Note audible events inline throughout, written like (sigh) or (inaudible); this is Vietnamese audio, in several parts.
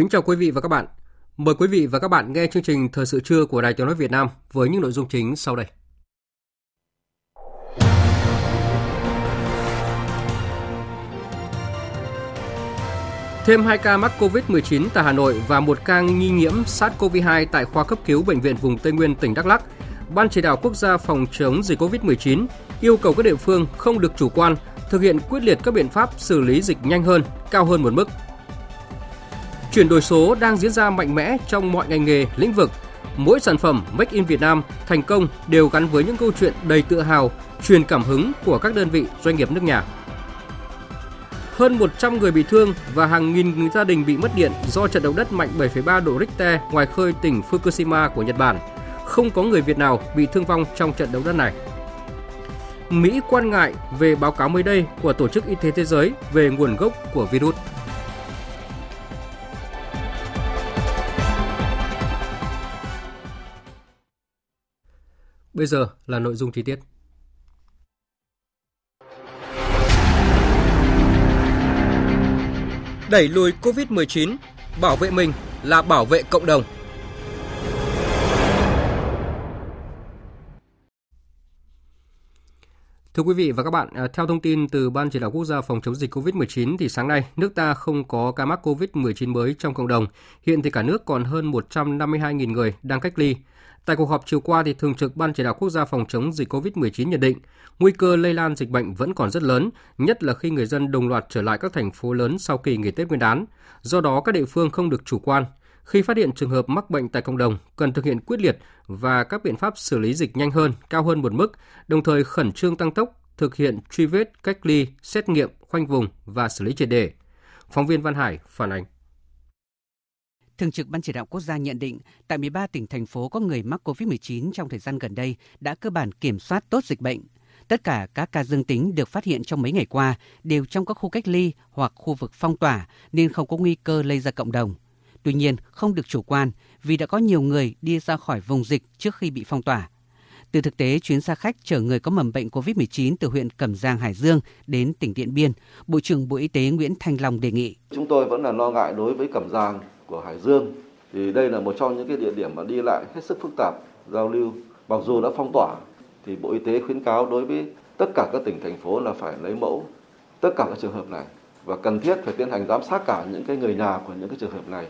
Kính chào quý vị và các bạn. Mời quý vị và các bạn nghe chương trình Thời sự trưa của Đài Tiếng nói Việt Nam với những nội dung chính sau đây. Thêm 2 ca mắc COVID-19 tại Hà Nội và một ca nghi nhiễm SARS-CoV-2 tại khoa cấp cứu Bệnh viện vùng Tây Nguyên tỉnh Đắk Lắk. Ban chỉ đạo quốc gia phòng chống dịch COVID-19 yêu cầu các địa phương không được chủ quan, thực hiện quyết liệt các biện pháp xử lý dịch nhanh hơn, cao hơn một mức Chuyển đổi số đang diễn ra mạnh mẽ trong mọi ngành nghề, lĩnh vực. Mỗi sản phẩm Make in Việt Nam thành công đều gắn với những câu chuyện đầy tự hào, truyền cảm hứng của các đơn vị doanh nghiệp nước nhà. Hơn 100 người bị thương và hàng nghìn gia đình bị mất điện do trận động đất mạnh 7,3 độ Richter ngoài khơi tỉnh Fukushima của Nhật Bản. Không có người Việt nào bị thương vong trong trận động đất này. Mỹ quan ngại về báo cáo mới đây của Tổ chức Y tế Thế giới về nguồn gốc của virus. Bây giờ là nội dung chi tiết. Đẩy lùi COVID-19, bảo vệ mình là bảo vệ cộng đồng. Thưa quý vị và các bạn, à, theo thông tin từ Ban chỉ đạo quốc gia phòng chống dịch COVID-19 thì sáng nay nước ta không có ca mắc COVID-19 mới trong cộng đồng. Hiện thì cả nước còn hơn 152.000 người đang cách ly. Tại cuộc họp chiều qua thì Thường trực Ban chỉ đạo quốc gia phòng chống dịch COVID-19 nhận định, nguy cơ lây lan dịch bệnh vẫn còn rất lớn, nhất là khi người dân đồng loạt trở lại các thành phố lớn sau kỳ nghỉ Tết Nguyên đán. Do đó các địa phương không được chủ quan. Khi phát hiện trường hợp mắc bệnh tại cộng đồng, cần thực hiện quyết liệt và các biện pháp xử lý dịch nhanh hơn, cao hơn một mức, đồng thời khẩn trương tăng tốc thực hiện truy vết, cách ly, xét nghiệm, khoanh vùng và xử lý triệt đề. Phóng viên Văn Hải phản ánh. Thường trực Ban chỉ đạo quốc gia nhận định, tại 13 tỉnh thành phố có người mắc COVID-19 trong thời gian gần đây đã cơ bản kiểm soát tốt dịch bệnh. Tất cả các ca dương tính được phát hiện trong mấy ngày qua đều trong các khu cách ly hoặc khu vực phong tỏa nên không có nguy cơ lây ra cộng đồng. Tuy nhiên, không được chủ quan vì đã có nhiều người đi ra khỏi vùng dịch trước khi bị phong tỏa. Từ thực tế, chuyến xa khách chở người có mầm bệnh COVID-19 từ huyện Cẩm Giang, Hải Dương đến tỉnh Điện Biên, Bộ trưởng Bộ Y tế Nguyễn Thanh Long đề nghị. Chúng tôi vẫn là lo ngại đối với Cẩm Giang của Hải Dương thì đây là một trong những cái địa điểm mà đi lại hết sức phức tạp, giao lưu. Mặc dù đã phong tỏa thì Bộ Y tế khuyến cáo đối với tất cả các tỉnh thành phố là phải lấy mẫu tất cả các trường hợp này và cần thiết phải tiến hành giám sát cả những cái người nhà của những cái trường hợp này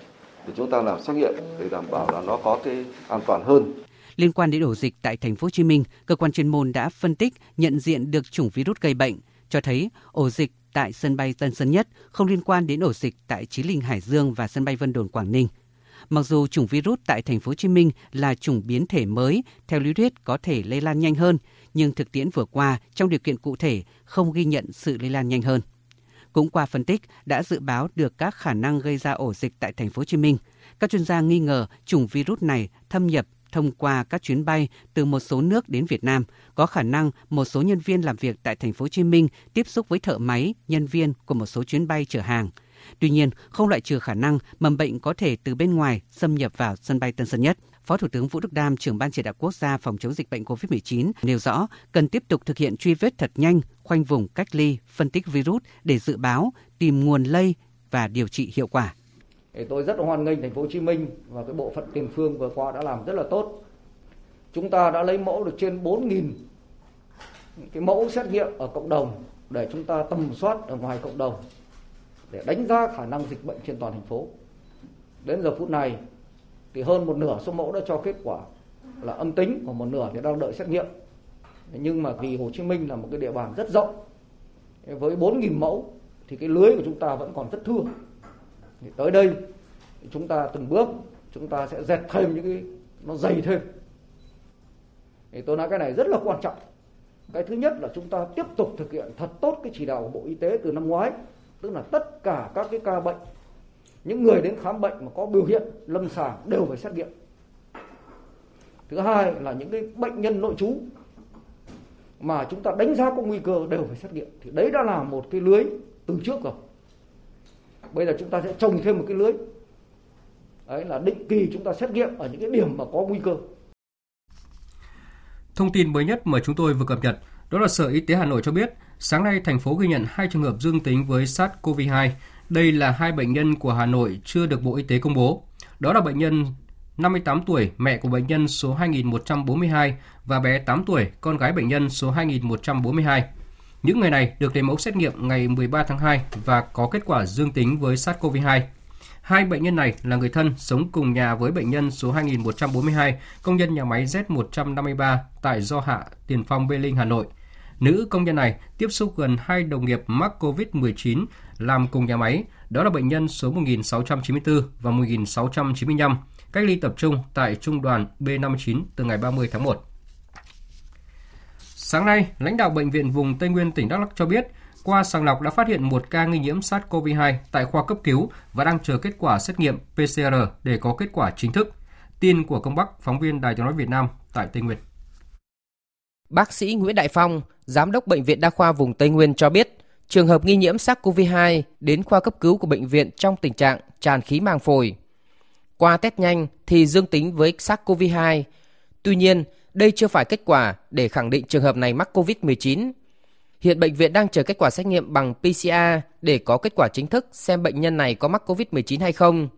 để chúng ta làm xét nghiệm để đảm bảo là nó có cái an toàn hơn. Liên quan đến ổ dịch tại thành phố Hồ Chí Minh, cơ quan chuyên môn đã phân tích, nhận diện được chủng virus gây bệnh, cho thấy ổ dịch tại sân bay Tân Sơn Nhất không liên quan đến ổ dịch tại Chí Linh Hải Dương và sân bay Vân Đồn Quảng Ninh. Mặc dù chủng virus tại thành phố Hồ Chí Minh là chủng biến thể mới, theo lý thuyết có thể lây lan nhanh hơn, nhưng thực tiễn vừa qua trong điều kiện cụ thể không ghi nhận sự lây lan nhanh hơn. Cũng qua phân tích đã dự báo được các khả năng gây ra ổ dịch tại thành phố Hồ Chí Minh. Các chuyên gia nghi ngờ chủng virus này thâm nhập thông qua các chuyến bay từ một số nước đến Việt Nam, có khả năng một số nhân viên làm việc tại thành phố Hồ Chí Minh tiếp xúc với thợ máy, nhân viên của một số chuyến bay chở hàng. Tuy nhiên, không loại trừ khả năng mầm bệnh có thể từ bên ngoài xâm nhập vào sân bay Tân Sơn Nhất. Phó Thủ tướng Vũ Đức Đam, trưởng ban chỉ đạo quốc gia phòng chống dịch bệnh COVID-19 nêu rõ cần tiếp tục thực hiện truy vết thật nhanh, khoanh vùng cách ly, phân tích virus để dự báo, tìm nguồn lây và điều trị hiệu quả. Thì tôi rất hoan nghênh thành phố Hồ Chí Minh và cái bộ phận tiền phương vừa qua đã làm rất là tốt. Chúng ta đã lấy mẫu được trên 4.000 cái mẫu xét nghiệm ở cộng đồng để chúng ta tầm soát ở ngoài cộng đồng để đánh giá khả năng dịch bệnh trên toàn thành phố. Đến giờ phút này thì hơn một nửa số mẫu đã cho kết quả là âm tính, còn một nửa thì đang đợi xét nghiệm. Nhưng mà vì Hồ Chí Minh là một cái địa bàn rất rộng với 4.000 mẫu thì cái lưới của chúng ta vẫn còn rất thưa. Thì tới đây chúng ta từng bước chúng ta sẽ dệt thêm những cái nó dày thêm. Thì tôi nói cái này rất là quan trọng. Cái thứ nhất là chúng ta tiếp tục thực hiện thật tốt cái chỉ đạo của Bộ Y tế từ năm ngoái, tức là tất cả các cái ca bệnh những người đến khám bệnh mà có biểu hiện lâm sàng đều phải xét nghiệm. Thứ hai là những cái bệnh nhân nội trú mà chúng ta đánh giá có nguy cơ đều phải xét nghiệm thì đấy đã là một cái lưới từ trước rồi bây giờ chúng ta sẽ trồng thêm một cái lưới đấy là định kỳ chúng ta xét nghiệm ở những cái điểm mà có nguy cơ Thông tin mới nhất mà chúng tôi vừa cập nhật đó là Sở Y tế Hà Nội cho biết, sáng nay thành phố ghi nhận hai trường hợp dương tính với SARS-CoV-2. Đây là hai bệnh nhân của Hà Nội chưa được Bộ Y tế công bố. Đó là bệnh nhân 58 tuổi, mẹ của bệnh nhân số 2142 và bé 8 tuổi, con gái bệnh nhân số 2142. Những người này được lấy mẫu xét nghiệm ngày 13 tháng 2 và có kết quả dương tính với SARS-CoV-2. Hai bệnh nhân này là người thân sống cùng nhà với bệnh nhân số 2142, công nhân nhà máy Z153 tại Do Hạ, Tiền Phong, Bê Linh, Hà Nội. Nữ công nhân này tiếp xúc gần hai đồng nghiệp mắc COVID-19 làm cùng nhà máy, đó là bệnh nhân số 1694 và 1695 cách ly tập trung tại Trung đoàn B59 từ ngày 30 tháng 1. Sáng nay, lãnh đạo Bệnh viện vùng Tây Nguyên tỉnh Đắk Lắk cho biết, qua sàng lọc đã phát hiện một ca nghi nhiễm SARS-CoV-2 tại khoa cấp cứu và đang chờ kết quả xét nghiệm PCR để có kết quả chính thức. Tin của Công Bắc, phóng viên Đài tiếng nói Việt Nam tại Tây Nguyên. Bác sĩ Nguyễn Đại Phong, Giám đốc Bệnh viện Đa khoa vùng Tây Nguyên cho biết, trường hợp nghi nhiễm SARS-CoV-2 đến khoa cấp cứu của bệnh viện trong tình trạng tràn khí màng phổi. Qua test nhanh thì dương tính với SARS-CoV-2. Tuy nhiên, đây chưa phải kết quả để khẳng định trường hợp này mắc COVID-19. Hiện bệnh viện đang chờ kết quả xét nghiệm bằng PCR để có kết quả chính thức xem bệnh nhân này có mắc COVID-19 hay không.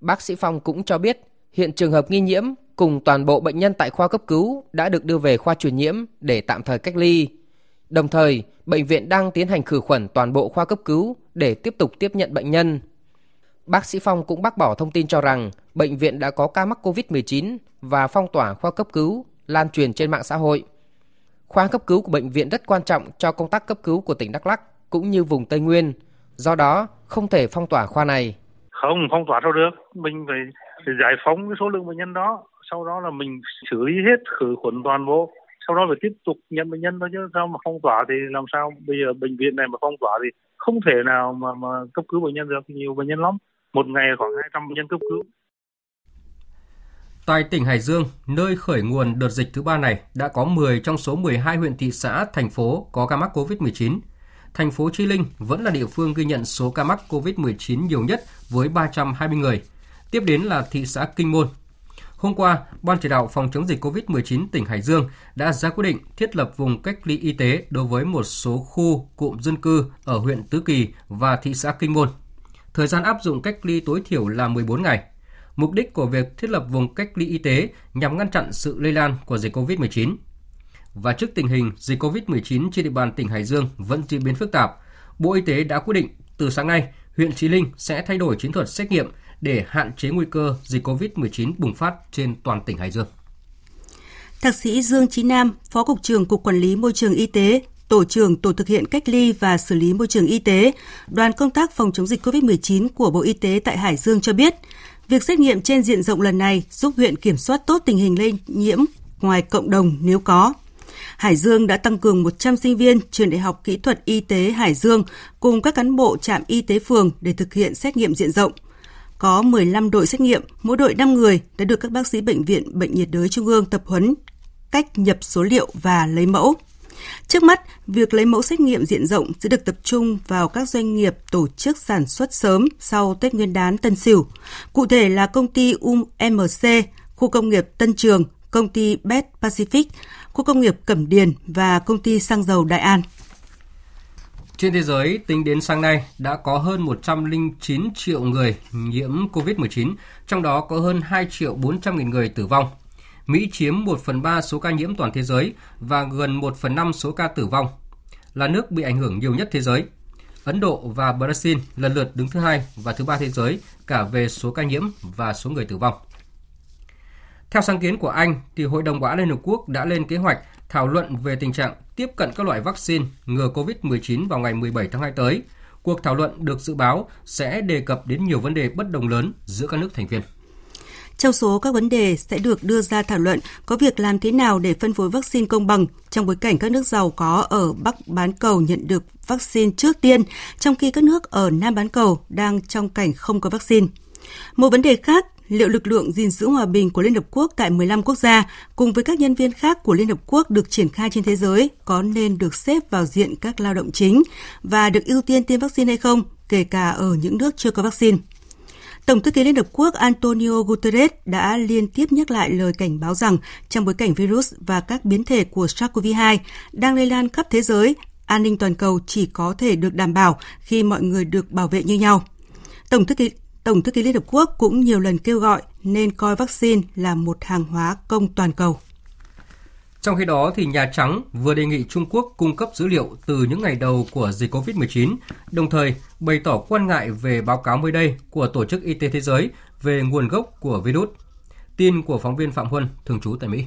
Bác sĩ Phong cũng cho biết, hiện trường hợp nghi nhiễm cùng toàn bộ bệnh nhân tại khoa cấp cứu đã được đưa về khoa truyền nhiễm để tạm thời cách ly. Đồng thời, bệnh viện đang tiến hành khử khuẩn toàn bộ khoa cấp cứu để tiếp tục tiếp nhận bệnh nhân. Bác sĩ Phong cũng bác bỏ thông tin cho rằng bệnh viện đã có ca mắc COVID-19 và phong tỏa khoa cấp cứu lan truyền trên mạng xã hội. Khoa cấp cứu của bệnh viện rất quan trọng cho công tác cấp cứu của tỉnh Đắk Lắk cũng như vùng Tây Nguyên. Do đó, không thể phong tỏa khoa này. Không, phong tỏa đâu được. Mình phải, giải phóng cái số lượng bệnh nhân đó. Sau đó là mình xử lý hết, khử khuẩn toàn bộ. Sau đó phải tiếp tục nhận bệnh nhân thôi chứ sao mà phong tỏa thì làm sao? Bây giờ bệnh viện này mà phong tỏa thì không thể nào mà, mà cấp cứu bệnh nhân được. Nhiều bệnh nhân lắm. Một ngày khoảng 200 bệnh nhân cấp cứu. Tại tỉnh Hải Dương, nơi khởi nguồn đợt dịch thứ ba này, đã có 10 trong số 12 huyện thị xã, thành phố có ca mắc COVID-19. Thành phố Chi Linh vẫn là địa phương ghi nhận số ca mắc COVID-19 nhiều nhất với 320 người. Tiếp đến là thị xã Kinh Môn. Hôm qua, Ban chỉ đạo phòng chống dịch COVID-19 tỉnh Hải Dương đã ra quyết định thiết lập vùng cách ly y tế đối với một số khu cụm dân cư ở huyện Tứ Kỳ và thị xã Kinh Môn. Thời gian áp dụng cách ly tối thiểu là 14 ngày. Mục đích của việc thiết lập vùng cách ly y tế nhằm ngăn chặn sự lây lan của dịch COVID-19. Và trước tình hình dịch COVID-19 trên địa bàn tỉnh Hải Dương vẫn diễn biến phức tạp, Bộ Y tế đã quyết định từ sáng nay, huyện Chí Linh sẽ thay đổi chiến thuật xét nghiệm để hạn chế nguy cơ dịch COVID-19 bùng phát trên toàn tỉnh Hải Dương. Thạc sĩ Dương Chí Nam, Phó Cục trưởng Cục Quản lý Môi trường Y tế, Tổ trưởng Tổ thực hiện cách ly và xử lý môi trường y tế, đoàn công tác phòng chống dịch COVID-19 của Bộ Y tế tại Hải Dương cho biết, việc xét nghiệm trên diện rộng lần này giúp huyện kiểm soát tốt tình hình lây nhiễm ngoài cộng đồng nếu có. Hải Dương đã tăng cường 100 sinh viên trường Đại học Kỹ thuật Y tế Hải Dương cùng các cán bộ trạm y tế phường để thực hiện xét nghiệm diện rộng. Có 15 đội xét nghiệm, mỗi đội 5 người đã được các bác sĩ bệnh viện Bệnh nhiệt đới Trung ương tập huấn cách nhập số liệu và lấy mẫu. Trước mắt, việc lấy mẫu xét nghiệm diện rộng sẽ được tập trung vào các doanh nghiệp tổ chức sản xuất sớm sau Tết Nguyên đán Tân Sửu. Cụ thể là công ty UMC, khu công nghiệp Tân Trường, công ty Bet Pacific, khu công nghiệp Cẩm Điền và công ty xăng dầu Đại An. Trên thế giới, tính đến sáng nay, đã có hơn 109 triệu người nhiễm COVID-19, trong đó có hơn 2 triệu 400 nghìn người tử vong. Mỹ chiếm 1 phần 3 số ca nhiễm toàn thế giới và gần 1 phần 5 số ca tử vong, là nước bị ảnh hưởng nhiều nhất thế giới. Ấn Độ và Brazil lần lượt đứng thứ hai và thứ ba thế giới cả về số ca nhiễm và số người tử vong. Theo sáng kiến của Anh, thì Hội đồng Bảo an Liên Hợp Quốc đã lên kế hoạch thảo luận về tình trạng tiếp cận các loại vaccine ngừa COVID-19 vào ngày 17 tháng 2 tới. Cuộc thảo luận được dự báo sẽ đề cập đến nhiều vấn đề bất đồng lớn giữa các nước thành viên. Trong số các vấn đề sẽ được đưa ra thảo luận có việc làm thế nào để phân phối vaccine công bằng trong bối cảnh các nước giàu có ở Bắc bán cầu nhận được vaccine trước tiên, trong khi các nước ở Nam bán cầu đang trong cảnh không có vaccine. Một vấn đề khác liệu lực lượng gìn giữ hòa bình của Liên Hợp Quốc tại 15 quốc gia cùng với các nhân viên khác của Liên Hợp Quốc được triển khai trên thế giới có nên được xếp vào diện các lao động chính và được ưu tiên tiêm vaccine hay không, kể cả ở những nước chưa có vaccine. Tổng thư ký Liên Hợp Quốc Antonio Guterres đã liên tiếp nhắc lại lời cảnh báo rằng trong bối cảnh virus và các biến thể của SARS-CoV-2 đang lây lan khắp thế giới, an ninh toàn cầu chỉ có thể được đảm bảo khi mọi người được bảo vệ như nhau. Tổng thư ký Tổng thư ký Liên Hợp Quốc cũng nhiều lần kêu gọi nên coi vaccine là một hàng hóa công toàn cầu. Trong khi đó, thì Nhà Trắng vừa đề nghị Trung Quốc cung cấp dữ liệu từ những ngày đầu của dịch COVID-19, đồng thời bày tỏ quan ngại về báo cáo mới đây của Tổ chức Y tế Thế giới về nguồn gốc của virus. Tin của phóng viên Phạm Huân, thường trú tại Mỹ.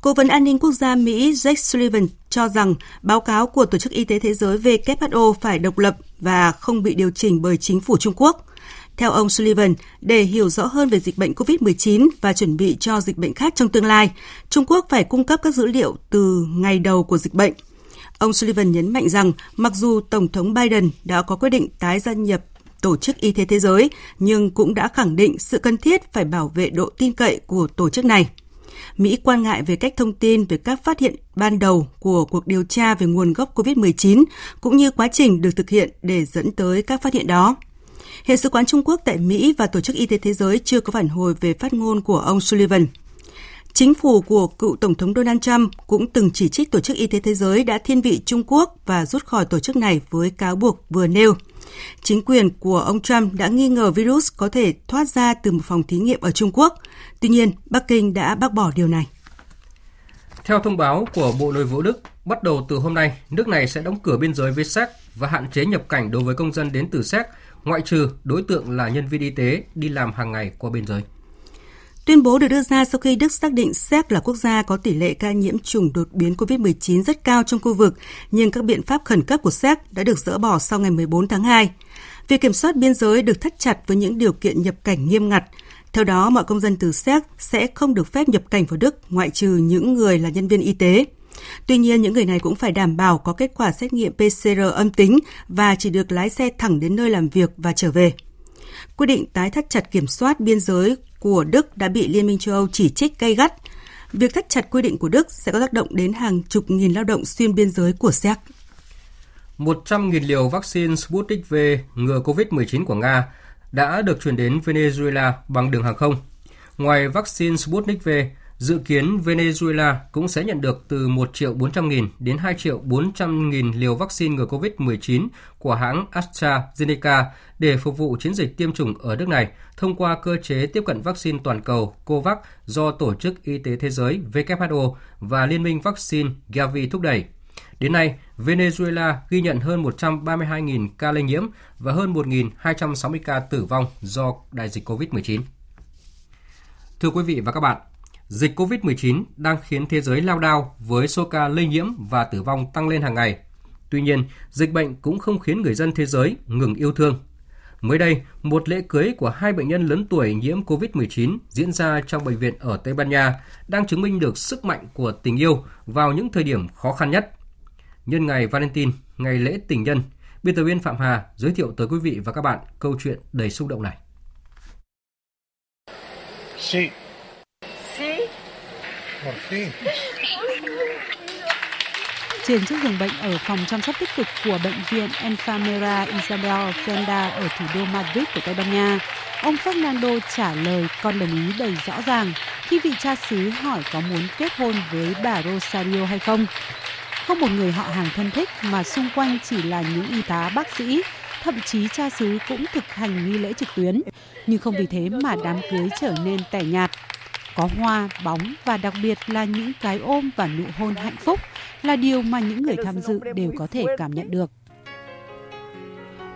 Cố vấn an ninh quốc gia Mỹ Jake Sullivan cho rằng báo cáo của Tổ chức Y tế Thế giới WHO phải độc lập và không bị điều chỉnh bởi chính phủ Trung Quốc. Theo ông Sullivan, để hiểu rõ hơn về dịch bệnh COVID-19 và chuẩn bị cho dịch bệnh khác trong tương lai, Trung Quốc phải cung cấp các dữ liệu từ ngày đầu của dịch bệnh. Ông Sullivan nhấn mạnh rằng mặc dù Tổng thống Biden đã có quyết định tái gia nhập Tổ chức Y tế Thế giới, nhưng cũng đã khẳng định sự cần thiết phải bảo vệ độ tin cậy của tổ chức này. Mỹ quan ngại về cách thông tin về các phát hiện ban đầu của cuộc điều tra về nguồn gốc COVID-19 cũng như quá trình được thực hiện để dẫn tới các phát hiện đó. Hiện sứ quán Trung Quốc tại Mỹ và Tổ chức Y tế Thế giới chưa có phản hồi về phát ngôn của ông Sullivan. Chính phủ của cựu Tổng thống Donald Trump cũng từng chỉ trích Tổ chức Y tế Thế giới đã thiên vị Trung Quốc và rút khỏi tổ chức này với cáo buộc vừa nêu. Chính quyền của ông Trump đã nghi ngờ virus có thể thoát ra từ một phòng thí nghiệm ở Trung Quốc. Tuy nhiên, Bắc Kinh đã bác bỏ điều này. Theo thông báo của Bộ Nội vụ Đức, bắt đầu từ hôm nay, nước này sẽ đóng cửa biên giới với Séc và hạn chế nhập cảnh đối với công dân đến từ Séc ngoại trừ đối tượng là nhân viên y tế đi làm hàng ngày qua biên giới. Tuyên bố được đưa ra sau khi Đức xác định Séc là quốc gia có tỷ lệ ca nhiễm chủng đột biến COVID-19 rất cao trong khu vực, nhưng các biện pháp khẩn cấp của Séc đã được dỡ bỏ sau ngày 14 tháng 2. Việc kiểm soát biên giới được thắt chặt với những điều kiện nhập cảnh nghiêm ngặt. Theo đó, mọi công dân từ Séc sẽ không được phép nhập cảnh vào Đức ngoại trừ những người là nhân viên y tế. Tuy nhiên, những người này cũng phải đảm bảo có kết quả xét nghiệm PCR âm tính và chỉ được lái xe thẳng đến nơi làm việc và trở về. Quyết định tái thắt chặt kiểm soát biên giới của Đức đã bị Liên minh châu Âu chỉ trích gay gắt. Việc thắt chặt quy định của Đức sẽ có tác động đến hàng chục nghìn lao động xuyên biên giới của Séc. 100.000 liều vaccine Sputnik V ngừa COVID-19 của Nga đã được chuyển đến Venezuela bằng đường hàng không. Ngoài vaccine Sputnik V, Dự kiến Venezuela cũng sẽ nhận được từ 1 triệu 400 nghìn đến 2 triệu 400 nghìn liều vaccine ngừa COVID-19 của hãng AstraZeneca để phục vụ chiến dịch tiêm chủng ở nước này thông qua cơ chế tiếp cận vaccine toàn cầu COVAX do Tổ chức Y tế Thế giới WHO và Liên minh Vaccine Gavi thúc đẩy. Đến nay, Venezuela ghi nhận hơn 132.000 ca lây nhiễm và hơn 1.260 ca tử vong do đại dịch COVID-19. Thưa quý vị và các bạn, Dịch COVID-19 đang khiến thế giới lao đao với số ca lây nhiễm và tử vong tăng lên hàng ngày. Tuy nhiên, dịch bệnh cũng không khiến người dân thế giới ngừng yêu thương. Mới đây, một lễ cưới của hai bệnh nhân lớn tuổi nhiễm COVID-19 diễn ra trong bệnh viện ở Tây Ban Nha đang chứng minh được sức mạnh của tình yêu vào những thời điểm khó khăn nhất. Nhân ngày Valentine, ngày lễ tình nhân, biên tập viên Phạm Hà giới thiệu tới quý vị và các bạn câu chuyện đầy xúc động này. Sí, trên chiếc giường bệnh ở phòng chăm sóc tích cực của bệnh viện Enfamera Isabel Fenda ở thủ đô Madrid của Tây Ban Nha, ông Fernando trả lời con đồng ý đầy rõ ràng khi vị cha xứ hỏi có muốn kết hôn với bà Rosario hay không. Không một người họ hàng thân thích mà xung quanh chỉ là những y tá bác sĩ, thậm chí cha xứ cũng thực hành nghi lễ trực tuyến. Nhưng không vì thế mà đám cưới trở nên tẻ nhạt có hoa, bóng và đặc biệt là những cái ôm và nụ hôn hạnh phúc là điều mà những người tham dự đều có thể cảm nhận được.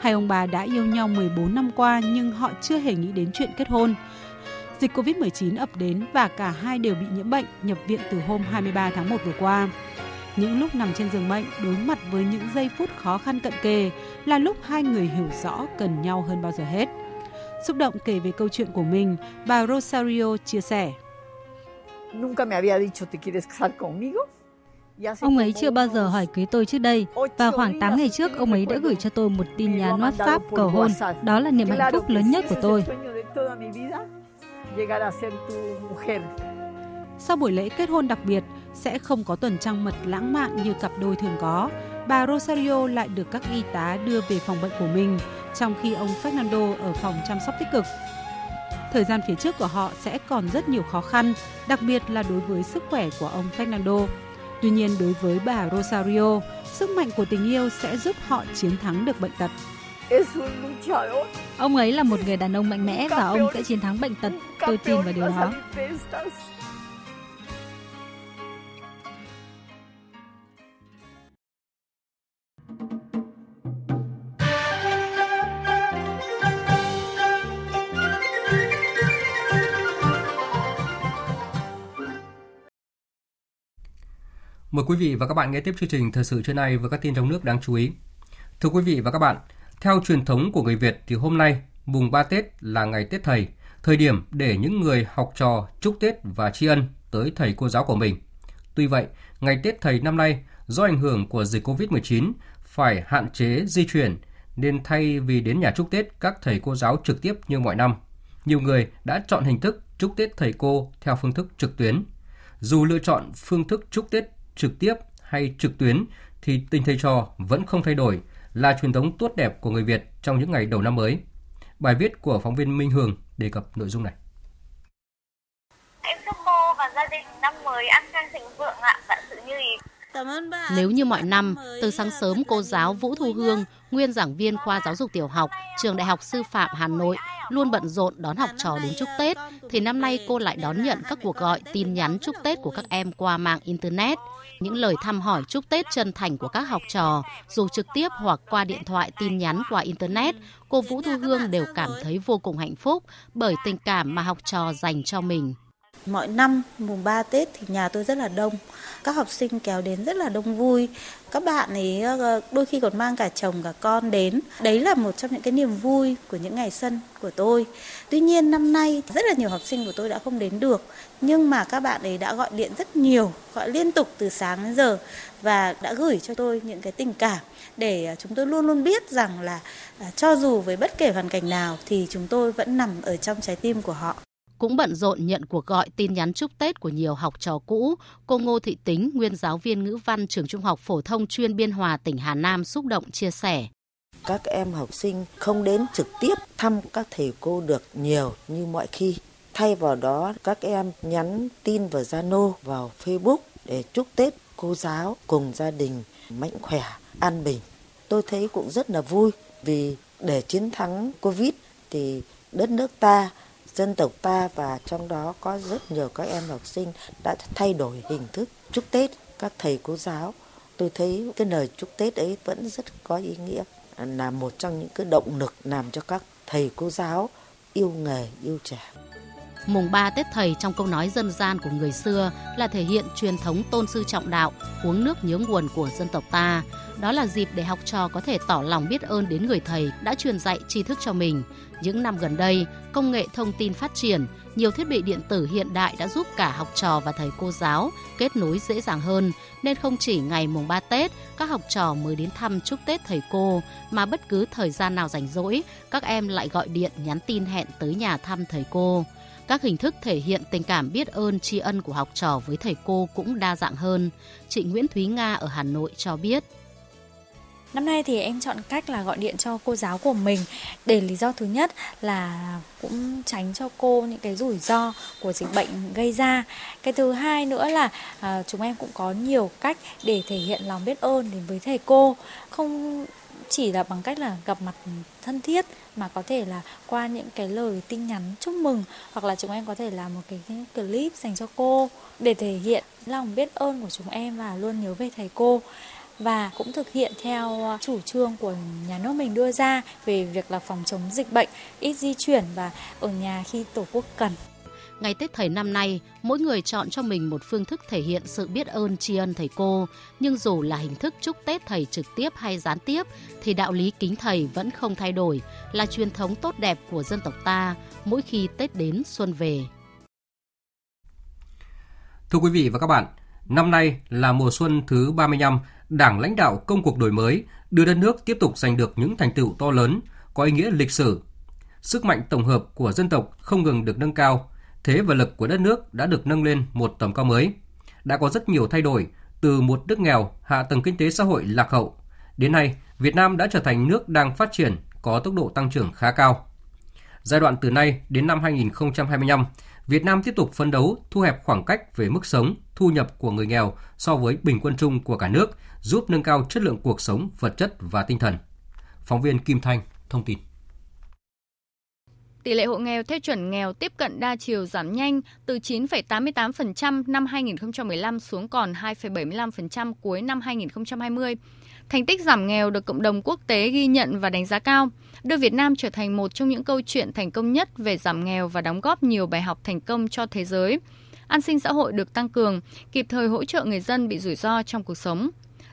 Hai ông bà đã yêu nhau 14 năm qua nhưng họ chưa hề nghĩ đến chuyện kết hôn. Dịch COVID-19 ập đến và cả hai đều bị nhiễm bệnh nhập viện từ hôm 23 tháng 1 vừa qua. Những lúc nằm trên giường bệnh đối mặt với những giây phút khó khăn cận kề là lúc hai người hiểu rõ cần nhau hơn bao giờ hết. Xúc động kể về câu chuyện của mình, bà Rosario chia sẻ. Ông ấy chưa bao giờ hỏi cưới tôi trước đây và khoảng 8 ngày trước ông ấy đã gửi cho tôi một tin nhắn WhatsApp cầu hôn. Đó là niềm hạnh phúc lớn nhất của tôi. Sau buổi lễ kết hôn đặc biệt, sẽ không có tuần trăng mật lãng mạn như cặp đôi thường có. Bà Rosario lại được các y tá đưa về phòng bệnh của mình, trong khi ông Fernando ở phòng chăm sóc tích cực. Thời gian phía trước của họ sẽ còn rất nhiều khó khăn, đặc biệt là đối với sức khỏe của ông Fernando. Tuy nhiên đối với bà Rosario, sức mạnh của tình yêu sẽ giúp họ chiến thắng được bệnh tật. Ông ấy là một người đàn ông mạnh mẽ và ông sẽ chiến thắng bệnh tật. Tôi tin vào điều đó. Mời quý vị và các bạn nghe tiếp chương trình thời sự trưa nay với các tin trong nước đáng chú ý. Thưa quý vị và các bạn, theo truyền thống của người Việt thì hôm nay, mùng 3 Tết là ngày Tết Thầy, thời điểm để những người học trò chúc Tết và tri ân tới thầy cô giáo của mình. Tuy vậy, ngày Tết Thầy năm nay do ảnh hưởng của dịch Covid-19 phải hạn chế di chuyển nên thay vì đến nhà chúc Tết các thầy cô giáo trực tiếp như mọi năm, nhiều người đã chọn hình thức chúc Tết thầy cô theo phương thức trực tuyến. Dù lựa chọn phương thức chúc Tết trực tiếp hay trực tuyến thì tình thầy trò vẫn không thay đổi, là truyền thống tốt đẹp của người Việt trong những ngày đầu năm mới. Bài viết của phóng viên Minh Hường đề cập nội dung này. Em chúc cô và gia đình năm mới an khang thịnh vượng ạ, vạn sự như ý. Nếu như mọi năm, từ sáng sớm cô giáo Vũ Thu Hương, nguyên giảng viên khoa giáo dục tiểu học, trường Đại học Sư phạm Hà Nội, luôn bận rộn đón học trò đến chúc Tết, thì năm nay cô lại đón nhận các cuộc gọi tin nhắn chúc Tết của các em qua mạng Internet. Những lời thăm hỏi chúc Tết chân thành của các học trò, dù trực tiếp hoặc qua điện thoại tin nhắn qua Internet, cô Vũ Thu Hương đều cảm thấy vô cùng hạnh phúc bởi tình cảm mà học trò dành cho mình. Mọi năm mùng 3 Tết thì nhà tôi rất là đông. Các học sinh kéo đến rất là đông vui. Các bạn ấy ờ, ờ, đôi khi còn mang cả chồng cả con đến. Đấy là một trong những cái niềm vui của những ngày xuân của tôi. Tuy nhiên năm nay rất là nhiều học sinh của tôi đã không đến được. Nhưng mà các bạn ấy đã gọi điện rất nhiều, gọi liên tục từ sáng đến giờ và đã gửi cho tôi những cái tình cảm để chúng tôi luôn luôn biết rằng là à, cho dù với bất kể hoàn cảnh nào thì chúng tôi vẫn nằm ở trong trái tim của họ cũng bận rộn nhận cuộc gọi tin nhắn chúc Tết của nhiều học trò cũ. Cô Ngô Thị Tính, nguyên giáo viên ngữ văn trường Trung học phổ thông chuyên Biên Hòa, tỉnh Hà Nam xúc động chia sẻ. Các em học sinh không đến trực tiếp thăm các thầy cô được nhiều như mọi khi. Thay vào đó, các em nhắn tin vào Zalo, vào Facebook để chúc Tết cô giáo cùng gia đình mạnh khỏe, an bình. Tôi thấy cũng rất là vui vì để chiến thắng Covid thì đất nước ta dân tộc ta và trong đó có rất nhiều các em học sinh đã thay đổi hình thức chúc Tết các thầy cô giáo. Tôi thấy cái lời chúc Tết ấy vẫn rất có ý nghĩa là một trong những cái động lực làm cho các thầy cô giáo yêu nghề, yêu trẻ. Mùng 3 Tết Thầy trong câu nói dân gian của người xưa là thể hiện truyền thống tôn sư trọng đạo, uống nước nhớ nguồn của dân tộc ta. Đó là dịp để học trò có thể tỏ lòng biết ơn đến người thầy đã truyền dạy tri thức cho mình. Những năm gần đây, công nghệ thông tin phát triển, nhiều thiết bị điện tử hiện đại đã giúp cả học trò và thầy cô giáo kết nối dễ dàng hơn, nên không chỉ ngày mùng 3 Tết, các học trò mới đến thăm chúc Tết thầy cô, mà bất cứ thời gian nào rảnh rỗi, các em lại gọi điện nhắn tin hẹn tới nhà thăm thầy cô. Các hình thức thể hiện tình cảm biết ơn tri ân của học trò với thầy cô cũng đa dạng hơn. Chị Nguyễn Thúy Nga ở Hà Nội cho biết. Năm nay thì em chọn cách là gọi điện cho cô giáo của mình để lý do thứ nhất là cũng tránh cho cô những cái rủi ro của dịch bệnh gây ra. Cái thứ hai nữa là à, chúng em cũng có nhiều cách để thể hiện lòng biết ơn đến với thầy cô, không chỉ là bằng cách là gặp mặt thân thiết mà có thể là qua những cái lời tin nhắn chúc mừng hoặc là chúng em có thể làm một cái clip dành cho cô để thể hiện lòng biết ơn của chúng em và luôn nhớ về thầy cô và cũng thực hiện theo chủ trương của nhà nước mình đưa ra về việc là phòng chống dịch bệnh, ít di chuyển và ở nhà khi tổ quốc cần. Ngày Tết Thầy năm nay, mỗi người chọn cho mình một phương thức thể hiện sự biết ơn tri ân thầy cô. Nhưng dù là hình thức chúc Tết Thầy trực tiếp hay gián tiếp, thì đạo lý kính Thầy vẫn không thay đổi, là truyền thống tốt đẹp của dân tộc ta mỗi khi Tết đến xuân về. Thưa quý vị và các bạn, năm nay là mùa xuân thứ 35, Đảng lãnh đạo công cuộc đổi mới đưa đất nước tiếp tục giành được những thành tựu to lớn, có ý nghĩa lịch sử. Sức mạnh tổng hợp của dân tộc không ngừng được nâng cao, thế và lực của đất nước đã được nâng lên một tầm cao mới. Đã có rất nhiều thay đổi, từ một nước nghèo, hạ tầng kinh tế xã hội lạc hậu. Đến nay, Việt Nam đã trở thành nước đang phát triển, có tốc độ tăng trưởng khá cao. Giai đoạn từ nay đến năm 2025, Việt Nam tiếp tục phấn đấu thu hẹp khoảng cách về mức sống, thu nhập của người nghèo so với bình quân chung của cả nước, giúp nâng cao chất lượng cuộc sống vật chất và tinh thần. Phóng viên Kim Thanh thông tin. Tỷ lệ hộ nghèo theo chuẩn nghèo tiếp cận đa chiều giảm nhanh từ 9,88% năm 2015 xuống còn 2,75% cuối năm 2020. Thành tích giảm nghèo được cộng đồng quốc tế ghi nhận và đánh giá cao, đưa Việt Nam trở thành một trong những câu chuyện thành công nhất về giảm nghèo và đóng góp nhiều bài học thành công cho thế giới. An sinh xã hội được tăng cường, kịp thời hỗ trợ người dân bị rủi ro trong cuộc sống.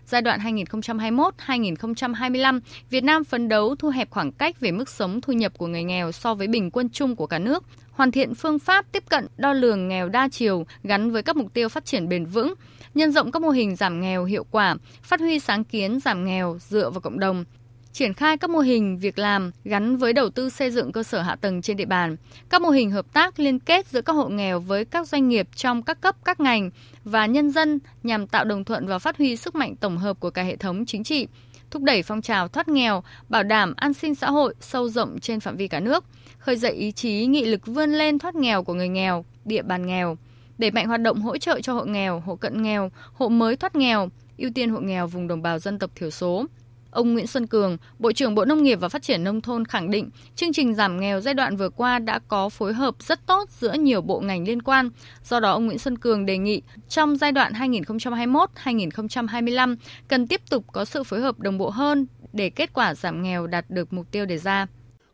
Giai đoạn 2021-2025, Việt Nam phấn đấu thu hẹp khoảng cách về mức sống thu nhập của người nghèo so với bình quân chung của cả nước, hoàn thiện phương pháp tiếp cận đo lường nghèo đa chiều gắn với các mục tiêu phát triển bền vững, nhân rộng các mô hình giảm nghèo hiệu quả, phát huy sáng kiến giảm nghèo dựa vào cộng đồng, triển khai các mô hình việc làm gắn với đầu tư xây dựng cơ sở hạ tầng trên địa bàn, các mô hình hợp tác liên kết giữa các hộ nghèo với các doanh nghiệp trong các cấp các ngành và nhân dân nhằm tạo đồng thuận và phát huy sức mạnh tổng hợp của cả hệ thống chính trị, thúc đẩy phong trào thoát nghèo, bảo đảm an sinh xã hội sâu rộng trên phạm vi cả nước, khơi dậy ý chí nghị lực vươn lên thoát nghèo của người nghèo, địa bàn nghèo, đẩy mạnh hoạt động hỗ trợ cho hộ nghèo, hộ cận nghèo, hộ mới thoát nghèo, ưu tiên hộ nghèo vùng đồng bào dân tộc thiểu số. Ông Nguyễn Xuân Cường, Bộ trưởng Bộ Nông nghiệp và Phát triển Nông thôn khẳng định chương trình giảm nghèo giai đoạn vừa qua đã có phối hợp rất tốt giữa nhiều bộ ngành liên quan. Do đó, ông Nguyễn Xuân Cường đề nghị trong giai đoạn 2021-2025 cần tiếp tục có sự phối hợp đồng bộ hơn để kết quả giảm nghèo đạt được mục tiêu đề ra.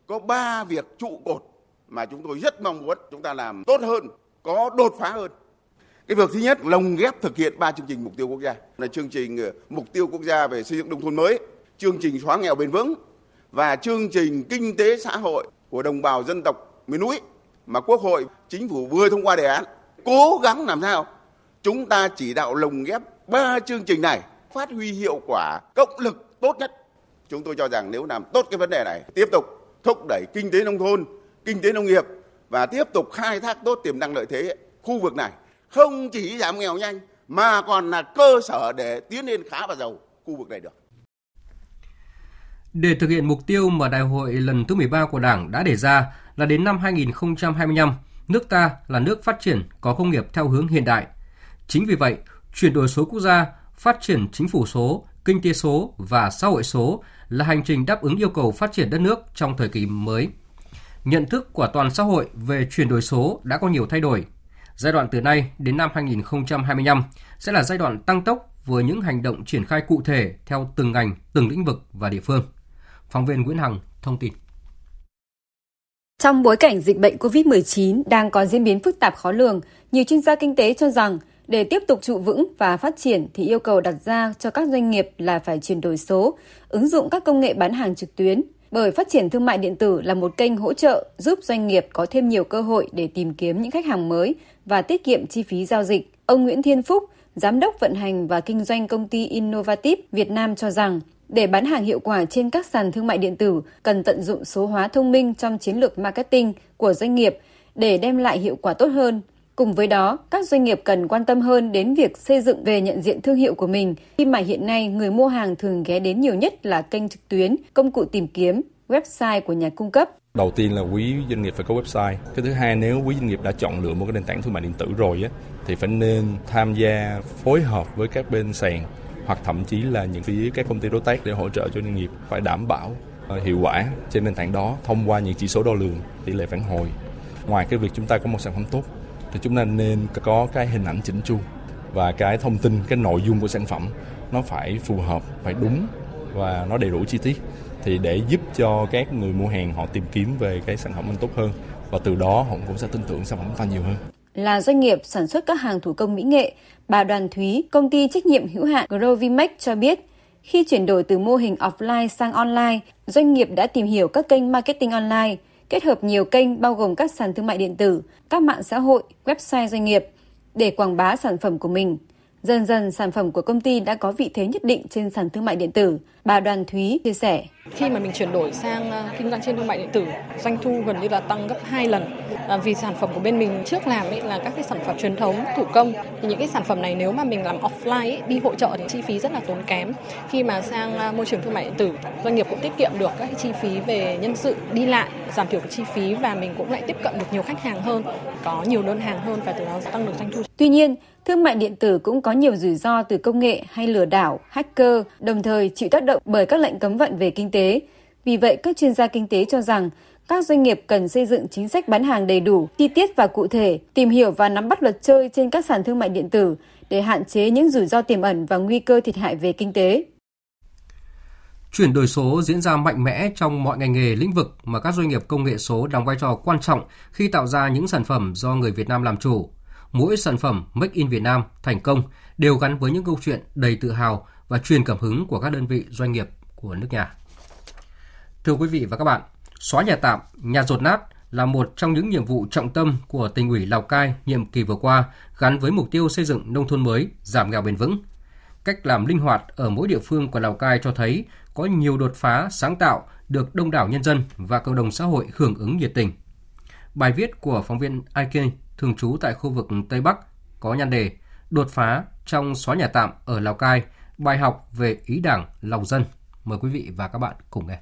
Có 3 việc trụ cột mà chúng tôi rất mong muốn chúng ta làm tốt hơn, có đột phá hơn. Cái việc thứ nhất lồng ghép thực hiện ba chương trình mục tiêu quốc gia là chương trình ờ, mục tiêu quốc gia về xây dựng nông thôn mới chương trình xóa nghèo bền vững và chương trình kinh tế xã hội của đồng bào dân tộc miền núi mà Quốc hội, chính phủ vừa thông qua đề án. Cố gắng làm sao chúng ta chỉ đạo lồng ghép ba chương trình này phát huy hiệu quả cộng lực tốt nhất. Chúng tôi cho rằng nếu làm tốt cái vấn đề này, tiếp tục thúc đẩy kinh tế nông thôn, kinh tế nông nghiệp và tiếp tục khai thác tốt tiềm năng lợi thế khu vực này, không chỉ giảm nghèo nhanh mà còn là cơ sở để tiến lên khá và giàu khu vực này được. Để thực hiện mục tiêu mà đại hội lần thứ 13 của Đảng đã đề ra là đến năm 2025, nước ta là nước phát triển có công nghiệp theo hướng hiện đại. Chính vì vậy, chuyển đổi số quốc gia, phát triển chính phủ số, kinh tế số và xã hội số là hành trình đáp ứng yêu cầu phát triển đất nước trong thời kỳ mới. Nhận thức của toàn xã hội về chuyển đổi số đã có nhiều thay đổi. Giai đoạn từ nay đến năm 2025 sẽ là giai đoạn tăng tốc với những hành động triển khai cụ thể theo từng ngành, từng lĩnh vực và địa phương. Phóng viên Nguyễn Hằng thông tin. Trong bối cảnh dịch bệnh COVID-19 đang có diễn biến phức tạp khó lường, nhiều chuyên gia kinh tế cho rằng để tiếp tục trụ vững và phát triển thì yêu cầu đặt ra cho các doanh nghiệp là phải chuyển đổi số, ứng dụng các công nghệ bán hàng trực tuyến, bởi phát triển thương mại điện tử là một kênh hỗ trợ giúp doanh nghiệp có thêm nhiều cơ hội để tìm kiếm những khách hàng mới và tiết kiệm chi phí giao dịch. Ông Nguyễn Thiên Phúc, Giám đốc vận hành và kinh doanh công ty Innovative Việt Nam cho rằng để bán hàng hiệu quả trên các sàn thương mại điện tử, cần tận dụng số hóa thông minh trong chiến lược marketing của doanh nghiệp để đem lại hiệu quả tốt hơn. Cùng với đó, các doanh nghiệp cần quan tâm hơn đến việc xây dựng về nhận diện thương hiệu của mình, khi mà hiện nay người mua hàng thường ghé đến nhiều nhất là kênh trực tuyến, công cụ tìm kiếm, website của nhà cung cấp. Đầu tiên là quý doanh nghiệp phải có website. Cái thứ hai nếu quý doanh nghiệp đã chọn lựa một cái nền tảng thương mại điện tử rồi á thì phải nên tham gia phối hợp với các bên sàn hoặc thậm chí là những phía các công ty đối tác để hỗ trợ cho doanh nghiệp phải đảm bảo ờ, hiệu quả trên nền tảng đó thông qua những chỉ số đo lường, tỷ lệ phản hồi ngoài cái việc chúng ta có một sản phẩm tốt, thì chúng ta nên có cái hình ảnh chỉnh chu và cái thông tin, cái nội dung của sản phẩm nó phải phù hợp, phải đúng và nó đầy đủ chi tiết thì để giúp cho các người mua hàng họ tìm kiếm về cái sản phẩm mình tốt hơn và từ đó họ cũng sẽ tin tưởng sản phẩm ta nhiều hơn. Là doanh nghiệp sản xuất các hàng thủ công mỹ nghệ, bà Đoàn Thúy, công ty trách nhiệm hữu hạn Grovimex cho biết, khi chuyển đổi từ mô hình offline sang online, doanh nghiệp đã tìm hiểu các kênh marketing online, kết hợp nhiều kênh bao gồm các sàn thương mại điện tử, các mạng xã hội, website doanh nghiệp để quảng bá sản phẩm của mình. Dần dần sản phẩm của công ty đã có vị thế nhất định trên sàn thương mại điện tử, bà Đoàn Thúy chia sẻ. Khi mà mình chuyển đổi sang ờ, kinh doanh trên thương mại điện tử, doanh thu gần như là tăng gấp 2 lần. À, vì sản phẩm của bên mình trước làm ấy là các cái sản phẩm truyền thống, thủ công. Thì những cái sản phẩm này nếu mà mình làm offline ấy, đi hội trợ thì chi phí rất là tốn kém. Khi mà sang ờ, môi trường thương mại điện tử, doanh nghiệp cũng tiết kiệm được các cái chi phí về nhân sự đi lại, giảm thiểu cái chi phí và mình cũng lại tiếp cận được nhiều khách hàng hơn, có nhiều đơn hàng hơn và từ đó tăng được doanh thu. Tuy nhiên, thương mại điện tử cũng có nhiều rủi ro từ công nghệ hay lừa đảo, hacker, đồng thời chịu tác động bởi các lệnh cấm vận về kinh tế. Vì vậy, các chuyên gia kinh tế cho rằng các doanh nghiệp cần xây dựng chính sách bán hàng đầy đủ, chi tiết và cụ thể, tìm hiểu và nắm bắt luật chơi trên các sàn thương mại điện tử để hạn chế những rủi ro tiềm ẩn và nguy cơ thiệt hại về kinh tế. Chuyển đổi số diễn ra mạnh mẽ trong mọi ngành nghề lĩnh vực mà các doanh nghiệp công nghệ số đóng vai trò quan trọng khi tạo ra những sản phẩm do người Việt Nam làm chủ. Mỗi sản phẩm Make in Việt Nam thành công đều gắn với những câu chuyện đầy tự hào và truyền cảm hứng của các đơn vị doanh nghiệp của nước nhà. Thưa quý vị và các bạn, xóa nhà tạm, nhà rột nát là một trong những nhiệm vụ trọng tâm của tỉnh ủy Lào Cai nhiệm kỳ vừa qua gắn với mục tiêu xây dựng nông thôn mới, giảm nghèo bền vững. Cách làm linh hoạt ở mỗi địa phương của Lào Cai cho thấy có nhiều đột phá sáng tạo được đông đảo nhân dân và cộng đồng xã hội hưởng ứng nhiệt tình. Bài viết của phóng viên IK thường trú tại khu vực Tây Bắc có nhan đề Đột phá trong xóa nhà tạm ở Lào Cai, bài học về ý đảng, lòng dân. Mời quý vị và các bạn cùng nghe.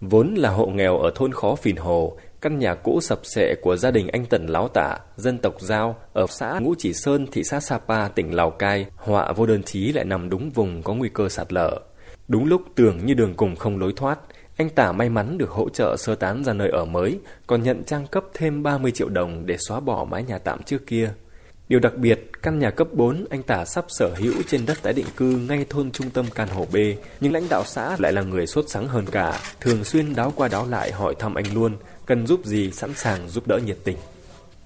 Vốn là hộ nghèo ở thôn khó Phìn Hồ, căn nhà cũ sập sệ của gia đình anh Tần Láo Tả, dân tộc Giao, ở xã Ngũ Chỉ Sơn, thị xã Sapa, tỉnh Lào Cai, họa vô đơn chí lại nằm đúng vùng có nguy cơ sạt lở. Đúng lúc tưởng như đường cùng không lối thoát, anh Tả may mắn được hỗ trợ sơ tán ra nơi ở mới, còn nhận trang cấp thêm 30 triệu đồng để xóa bỏ mái nhà tạm trước kia. Điều đặc biệt, căn nhà cấp 4 anh Tả sắp sở hữu trên đất tái định cư ngay thôn trung tâm Can Hồ B, nhưng lãnh đạo xã lại là người sốt sắng hơn cả, thường xuyên đáo qua đáo lại hỏi thăm anh luôn, cần giúp gì sẵn sàng giúp đỡ nhiệt tình.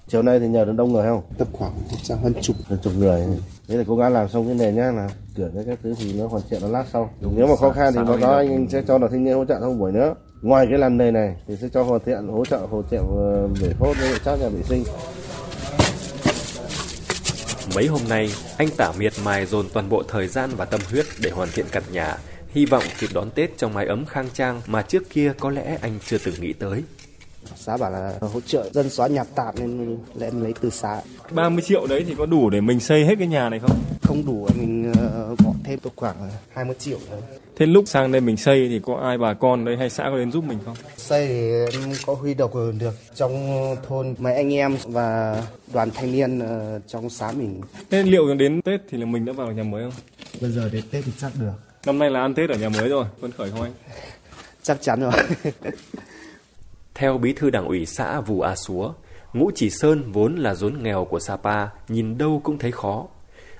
Chiều nay thì nhờ được đông người không? Tầm khoảng trăm hơn chục. Hơn chục người. Thế là cố gắng làm xong cái này nhá là cửa cái các thứ thì nó hoàn thiện nó lát sau. Nếu mà khó khăn thì báo cáo anh sẽ cho là thanh niên hỗ trợ trong buổi nữa. Ngoài cái lần này này thì sẽ cho hoàn thiện hỗ trợ hỗ trợ bể ờ, phốt với chắc nhà vệ sinh. Mấy hôm nay, anh Tả miệt mài dồn toàn bộ thời gian và tâm huyết để hoàn thiện căn nhà, hy vọng kịp đón Tết trong mái ấm khang trang mà trước kia có lẽ anh chưa từng nghĩ tới. Xã bảo là hỗ trợ dân xóa nhà tạm nên em lấy từ xã. 30 triệu đấy thì có đủ để mình xây hết cái nhà này không? Không đủ, mình uh, bỏ thêm khoảng 20 triệu nữa. Thế lúc sang đây mình xây thì có ai bà con đây hay xã có đến giúp mình không? Xây thì em có huy động được trong thôn mấy anh em và đoàn thanh niên uh, trong xã mình. Thế liệu đến Tết thì là mình đã vào nhà mới không? Bây giờ đến Tết thì chắc được. Năm nay là ăn Tết ở nhà mới rồi, phấn khởi không anh? (laughs) chắc chắn rồi. (laughs) Theo bí thư đảng ủy xã Vù A Súa, Ngũ Chỉ Sơn vốn là rốn nghèo của Sapa, nhìn đâu cũng thấy khó.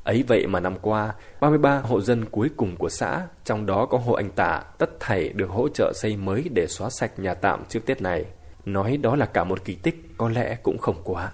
Ấy vậy mà năm qua, 33 hộ dân cuối cùng của xã, trong đó có hộ anh Tạ, tất thảy được hỗ trợ xây mới để xóa sạch nhà tạm trước Tết này. Nói đó là cả một kỳ tích, có lẽ cũng không quá.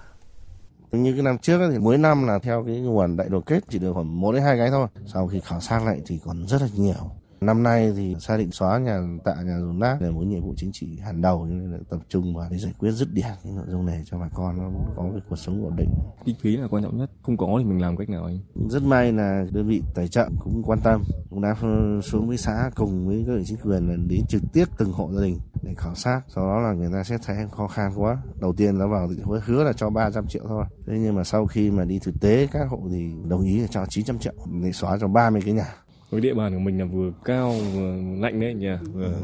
Như cái năm trước thì mỗi năm là theo cái nguồn đại đoàn kết chỉ được khoảng một đến hai cái thôi. Sau khi khảo sát lại thì còn rất là nhiều. Năm nay thì xác định xóa nhà tạ nhà dùng nát là một nhiệm vụ chính trị hàng đầu nên là tập trung vào để giải quyết dứt điểm cái nội dung này cho bà con nó có cái cuộc sống ổn định. Kinh phí là quan trọng nhất, không có thì mình làm cách nào anh? Rất may là đơn vị tài trợ cũng quan tâm, cũng đã xuống với xã cùng với các chính quyền là đến trực tiếp từng hộ gia đình để khảo sát sau đó là người ta sẽ thấy khó khăn quá đầu tiên nó vào thì hứa là cho 300 triệu thôi thế nhưng mà sau khi mà đi thực tế các hộ thì đồng ý là cho 900 triệu để xóa cho 30 cái nhà với địa bàn của mình là vừa cao vừa lạnh đấy nhỉ? Vừa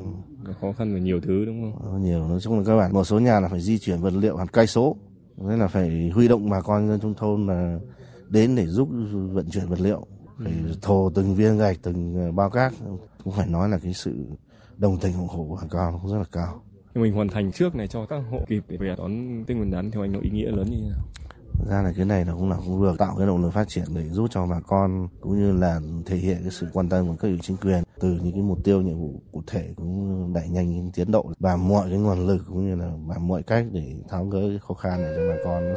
ừ. khó khăn và nhiều thứ đúng không? Nhiều. Nói chung là các bạn một số nhà là phải di chuyển vật liệu hàng cây số. Nên là phải huy động bà con dân trong thôn là đến để giúp vận chuyển vật liệu. Phải ừ. thồ từng viên gạch từng ờ, bao cát. Cũng phải nói là cái sự đồng tình ủng hộ của bà con cũng rất là cao. Mình hoàn thành trước này cho các hộ kịp để về đón Tết Nguyên đán theo anh nó ý nghĩa lớn như thế nào? Ra là cái này là cũng là cũng được tạo cái động lực phát triển để giúp cho bà con cũng như là thể hiện cái sự quan tâm của các ủy chính quyền từ những cái mục tiêu nhiệm vụ cụ thể cũng đẩy nhanh tiến độ và mọi cái nguồn lực cũng như là bằng mọi cách để tháo gỡ cái khó khăn này cho bà con.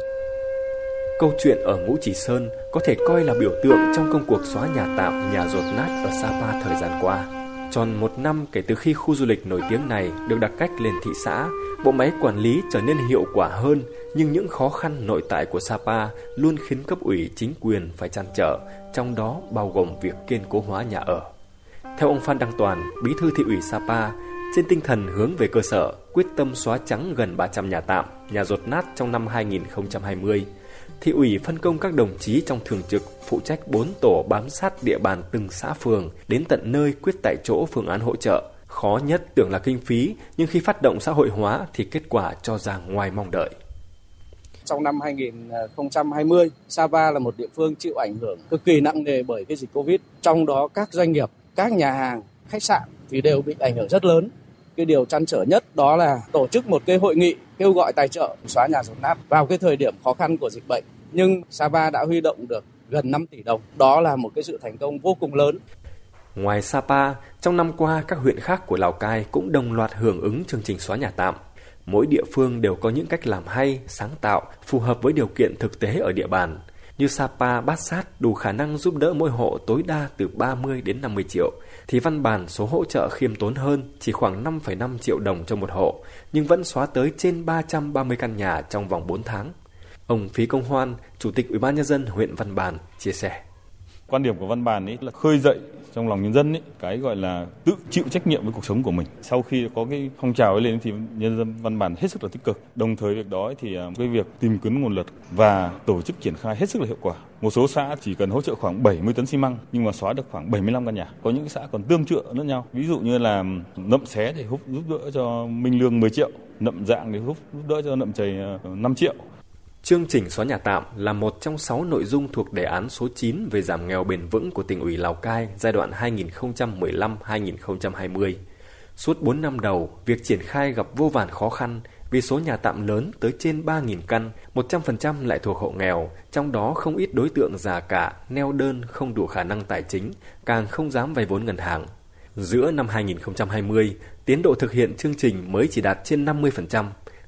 Câu chuyện ở Ngũ Chỉ Sơn có thể coi là biểu tượng trong công cuộc xóa nhà tạm, nhà rột nát ở Sapa thời gian qua. Tròn một năm kể từ khi khu du lịch nổi tiếng này được đặt cách lên thị xã, bộ máy quản lý trở nên hiệu quả hơn, nhưng những khó khăn nội tại của Sapa luôn khiến cấp ủy chính quyền phải chăn trở, trong đó bao gồm việc kiên cố hóa nhà ở. Theo ông Phan Đăng Toàn, bí thư thị ủy Sapa, trên tinh thần hướng về cơ sở, quyết tâm xóa trắng gần 300 nhà tạm, nhà rột nát trong năm 2020, thị ủy phân công các đồng chí trong thường trực phụ trách 4 tổ bám sát địa bàn từng xã phường đến tận nơi quyết tại chỗ phương án hỗ trợ. Khó nhất tưởng là kinh phí, nhưng khi phát động xã hội hóa thì kết quả cho ra ngoài mong đợi. Trong năm 2020, Sapa là một địa phương chịu ảnh hưởng cực kỳ nặng nề bởi cái dịch Covid. Trong đó các doanh nghiệp, các nhà hàng, khách sạn thì đều bị ảnh hưởng rất lớn. Cái điều chăn trở nhất đó là tổ chức một cái hội nghị kêu gọi tài trợ xóa nhà rột nát vào cái thời điểm khó khăn của dịch bệnh. Nhưng Sapa đã huy động được gần 5 tỷ đồng. Đó là một cái sự thành công vô cùng lớn. Ngoài Sapa, trong năm qua các huyện khác của Lào Cai cũng đồng loạt hưởng ứng chương trình xóa nhà tạm. Mỗi địa phương đều có những cách làm hay, sáng tạo, phù hợp với điều kiện thực tế ở địa bàn. Như Sapa, Bát Sát đủ khả năng giúp đỡ mỗi hộ tối đa từ 30 đến 50 triệu, thì văn bản số hỗ trợ khiêm tốn hơn, chỉ khoảng 5,5 triệu đồng cho một hộ, nhưng vẫn xóa tới trên 330 căn nhà trong vòng 4 tháng. Ông Phí Công Hoan, Chủ tịch Ủy ban nhân dân huyện Văn Bàn chia sẻ. Quan điểm của Văn bản ấy là khơi dậy trong lòng nhân dân ấy, cái gọi là tự chịu trách nhiệm với cuộc sống của mình. Sau khi có cái phong trào ấy lên thì nhân dân văn bản hết sức là tích cực. Đồng thời việc đó thì à, cái việc tìm kiếm nguồn lực và tổ chức triển khai hết sức là hiệu quả. Một số xã chỉ cần hỗ trợ khoảng 70 tấn xi măng nhưng mà xóa được khoảng 75 căn nhà. Có những xã còn tương trợ lẫn nhau. Ví dụ như là nậm xé thì hút giúp đỡ cho Minh Lương 10 triệu, nậm dạng thì hút giúp đỡ cho nậm chày ờ, 5 triệu. Chương trình xóa nhà tạm là một trong 6 nội dung thuộc đề án số 9 về giảm nghèo bền vững của tỉnh ủy Lào Cai giai đoạn 2015-2020. Suốt 4 năm đầu, việc triển khai gặp vô vàn khó khăn vì số nhà tạm lớn tới trên 3.000 căn, 100% lại thuộc hộ nghèo, trong đó không ít đối tượng già cả, neo đơn không đủ khả năng tài chính, càng không dám vay vốn ngân hàng. Giữa năm 2020, tiến độ thực hiện chương trình mới chỉ đạt trên 50%,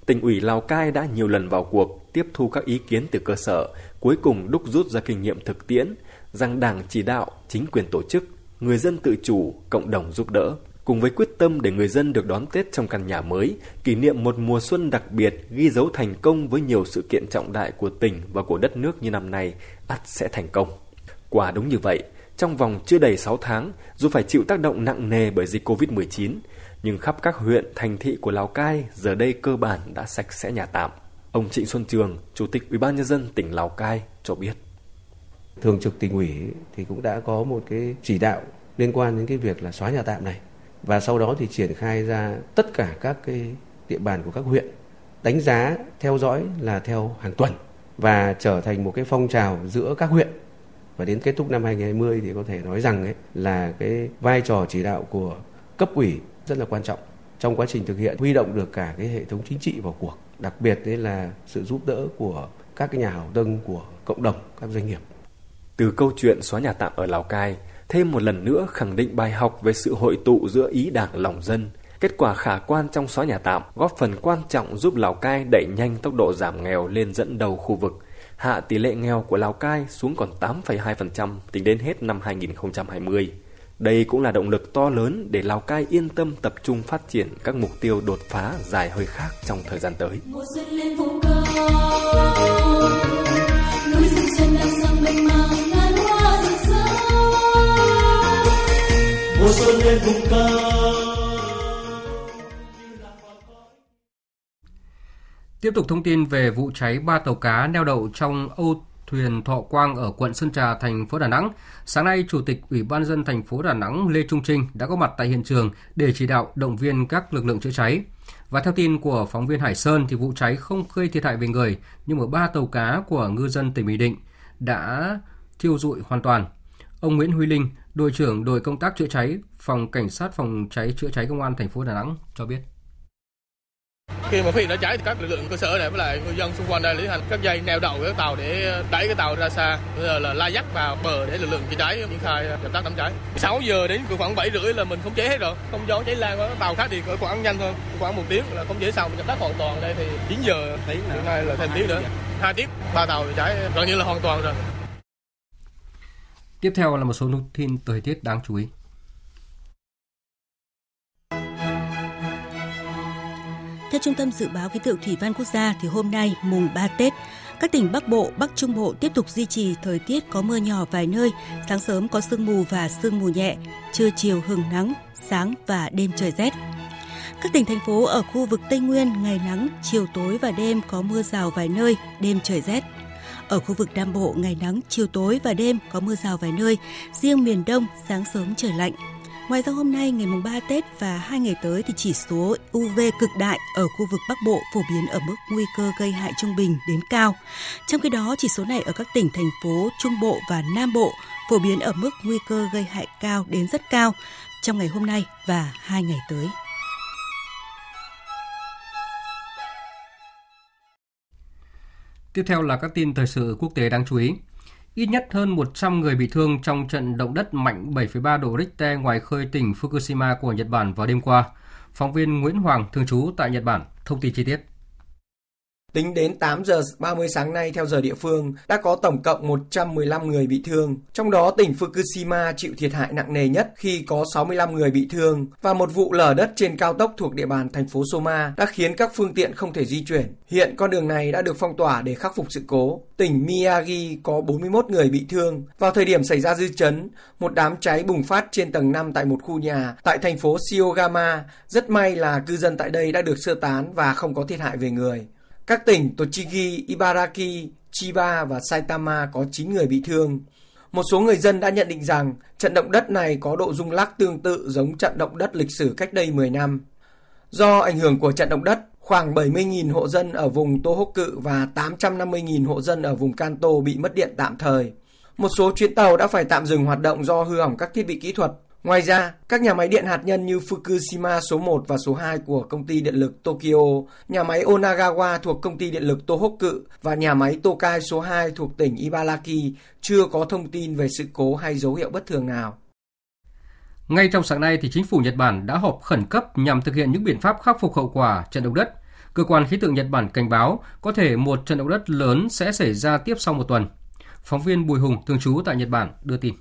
tỉnh ủy Lào Cai đã nhiều lần vào cuộc tiếp thu các ý kiến từ cơ sở, cuối cùng đúc rút ra kinh nghiệm thực tiễn rằng Đảng chỉ đạo, chính quyền tổ chức, người dân tự chủ, cộng đồng giúp đỡ, cùng với quyết tâm để người dân được đón Tết trong căn nhà mới, kỷ niệm một mùa xuân đặc biệt ghi dấu thành công với nhiều sự kiện trọng đại của tỉnh và của đất nước như năm nay, ắt sẽ thành công. Quả đúng như vậy, trong vòng chưa đầy 6 tháng, dù phải chịu tác động nặng nề bởi dịch Covid-19, nhưng khắp các huyện, thành thị của Lào Cai giờ đây cơ bản đã sạch sẽ nhà tạm. Ông Trịnh Xuân Trường, Chủ tịch Ủy ban nhân dân tỉnh Lào Cai cho biết. Thường trực tỉnh ủy thì cũng đã có một cái chỉ đạo liên quan đến cái việc là xóa nhà tạm này. Và sau đó thì triển khai ra tất cả các cái địa bàn của các huyện đánh giá theo dõi là theo hàng tuần và trở thành một cái phong trào giữa các huyện. Và đến kết thúc năm 2020 thì có thể nói rằng ấy là cái vai trò chỉ đạo của cấp ủy rất là quan trọng trong quá trình thực hiện huy động được cả cái hệ thống chính trị vào cuộc đặc biệt đấy là sự giúp đỡ của các cái nhà hảo tâm của cộng đồng các doanh nghiệp từ câu chuyện xóa nhà tạm ở Lào Cai thêm một lần nữa khẳng định bài học về sự hội tụ giữa ý đảng lòng dân Kết quả khả quan trong xóa nhà tạm góp phần quan trọng giúp Lào Cai đẩy nhanh tốc độ giảm nghèo lên dẫn đầu khu vực, hạ tỷ lệ nghèo của Lào Cai xuống còn 8,2% tính đến hết năm 2020. Đây cũng là động lực to lớn để Lào Cai yên tâm tập trung phát triển các mục tiêu đột phá dài hơi khác trong thời gian tới. Mùa xuân lên vùng cao, núi rừng xuân đang sang mênh mang ngàn hoa rực rỡ. Mùa xuân lên vùng cao. Tiếp tục thông tin về vụ cháy ba tàu cá neo đậu trong Âu thuyền Thọ Quang ở quận Sơn Trà, thành phố Đà Nẵng. Sáng nay, Chủ tịch Ủy ban dân thành phố Đà Nẵng Lê Trung Trinh đã có mặt tại hiện trường để chỉ đạo động viên các lực lượng chữa cháy. Và theo tin của phóng viên Hải Sơn thì vụ cháy không gây thiệt hại về người, nhưng ở ba tàu cá của ngư dân tỉnh Bình Định đã thiêu rụi hoàn toàn. Ông Nguyễn Huy Linh, đội trưởng đội công tác chữa cháy, phòng cảnh sát phòng cháy chữa cháy công an thành phố Đà Nẵng cho biết. Khi mà phát hiện đã cháy thì các lực lượng cơ sở này với lại người dân xung quanh đây lý hành các dây neo đậu cái tàu để đẩy cái tàu ra xa, rồi là la dắt vào bờ để lực lượng chữa cháy triển khai dập tắt đám cháy. 6 giờ đến khoảng 7 rưỡi là mình khống chế hết rồi, không do cháy lan qua tàu khác thì cỡ khoảng nhanh thôi, khoảng một tiếng là khống chế xong dập tắt hoàn toàn đây thì 9 giờ tiếng nữa, nay là thêm tiếng nữa, hai tiếng ba tàu cháy gần như là hoàn toàn rồi. Tiếp theo là một số thông tin thời tiết đáng chú ý. Theo Trung tâm Dự báo Khí tượng Thủy văn Quốc gia thì hôm nay mùng 3 Tết, các tỉnh Bắc Bộ, Bắc Trung Bộ tiếp tục duy trì thời tiết có mưa nhỏ vài nơi, sáng sớm có sương mù và sương mù nhẹ, trưa chiều hừng nắng, sáng và đêm trời rét. Các tỉnh thành phố ở khu vực Tây Nguyên ngày nắng, chiều tối và đêm có mưa rào vài nơi, đêm trời rét. Ở khu vực Nam Bộ ngày nắng, chiều tối và đêm có mưa rào vài nơi, riêng miền Đông sáng sớm trời lạnh. Ngoài ra hôm nay, ngày mùng 3 Tết và hai ngày tới thì chỉ số UV cực đại ở khu vực Bắc Bộ phổ biến ở mức nguy cơ gây hại trung bình đến cao. Trong khi đó, chỉ số này ở các tỉnh, thành phố Trung Bộ và Nam Bộ phổ biến ở mức nguy cơ gây hại cao đến rất cao trong ngày hôm nay và hai ngày tới. Tiếp theo là các tin thời sự quốc tế đáng chú ý. Ít nhất hơn 100 người bị thương trong trận động đất mạnh 7,3 độ Richter ngoài khơi tỉnh Fukushima của Nhật Bản vào đêm qua. Phóng viên Nguyễn Hoàng, thường trú tại Nhật Bản, thông tin chi tiết. Tính đến 8 giờ 30 sáng nay theo giờ địa phương, đã có tổng cộng 115 người bị thương. Trong đó tỉnh Fukushima chịu thiệt hại nặng nề nhất khi có 65 người bị thương và một vụ lở đất trên cao tốc thuộc địa bàn thành phố Soma đã khiến các phương tiện không thể di chuyển. Hiện con đường này đã được phong tỏa để khắc phục sự cố. Tỉnh Miyagi có 41 người bị thương. Vào thời điểm xảy ra dư chấn, một đám cháy bùng phát trên tầng 5 tại một khu nhà tại thành phố Shiogama. Rất may là cư dân tại đây đã được sơ tán và không có thiệt hại về người. Các tỉnh Tochigi, Ibaraki, Chiba và Saitama có 9 người bị thương. Một số người dân đã nhận định rằng trận động đất này có độ rung lắc tương tự giống trận động đất lịch sử cách đây 10 năm. Do ảnh hưởng của trận động đất, khoảng 70.000 hộ dân ở vùng Tohoku và 850.000 hộ dân ở vùng Kanto bị mất điện tạm thời. Một số chuyến tàu đã phải tạm dừng hoạt động do hư hỏng các thiết bị kỹ thuật Ngoài ra, các nhà máy điện hạt nhân như Fukushima số 1 và số 2 của công ty điện lực Tokyo, nhà máy Onagawa thuộc công ty điện lực Tohoku và nhà máy Tokai số 2 thuộc tỉnh Ibaraki chưa có thông tin về sự cố hay dấu hiệu bất thường nào. Ngay trong sáng nay thì chính phủ Nhật Bản đã họp khẩn cấp nhằm thực hiện những biện pháp khắc phục hậu quả trận động đất. Cơ quan khí tượng Nhật Bản cảnh báo có thể một trận động đất lớn sẽ xảy ra tiếp sau một tuần. Phóng viên Bùi Hùng thường trú tại Nhật Bản đưa tin.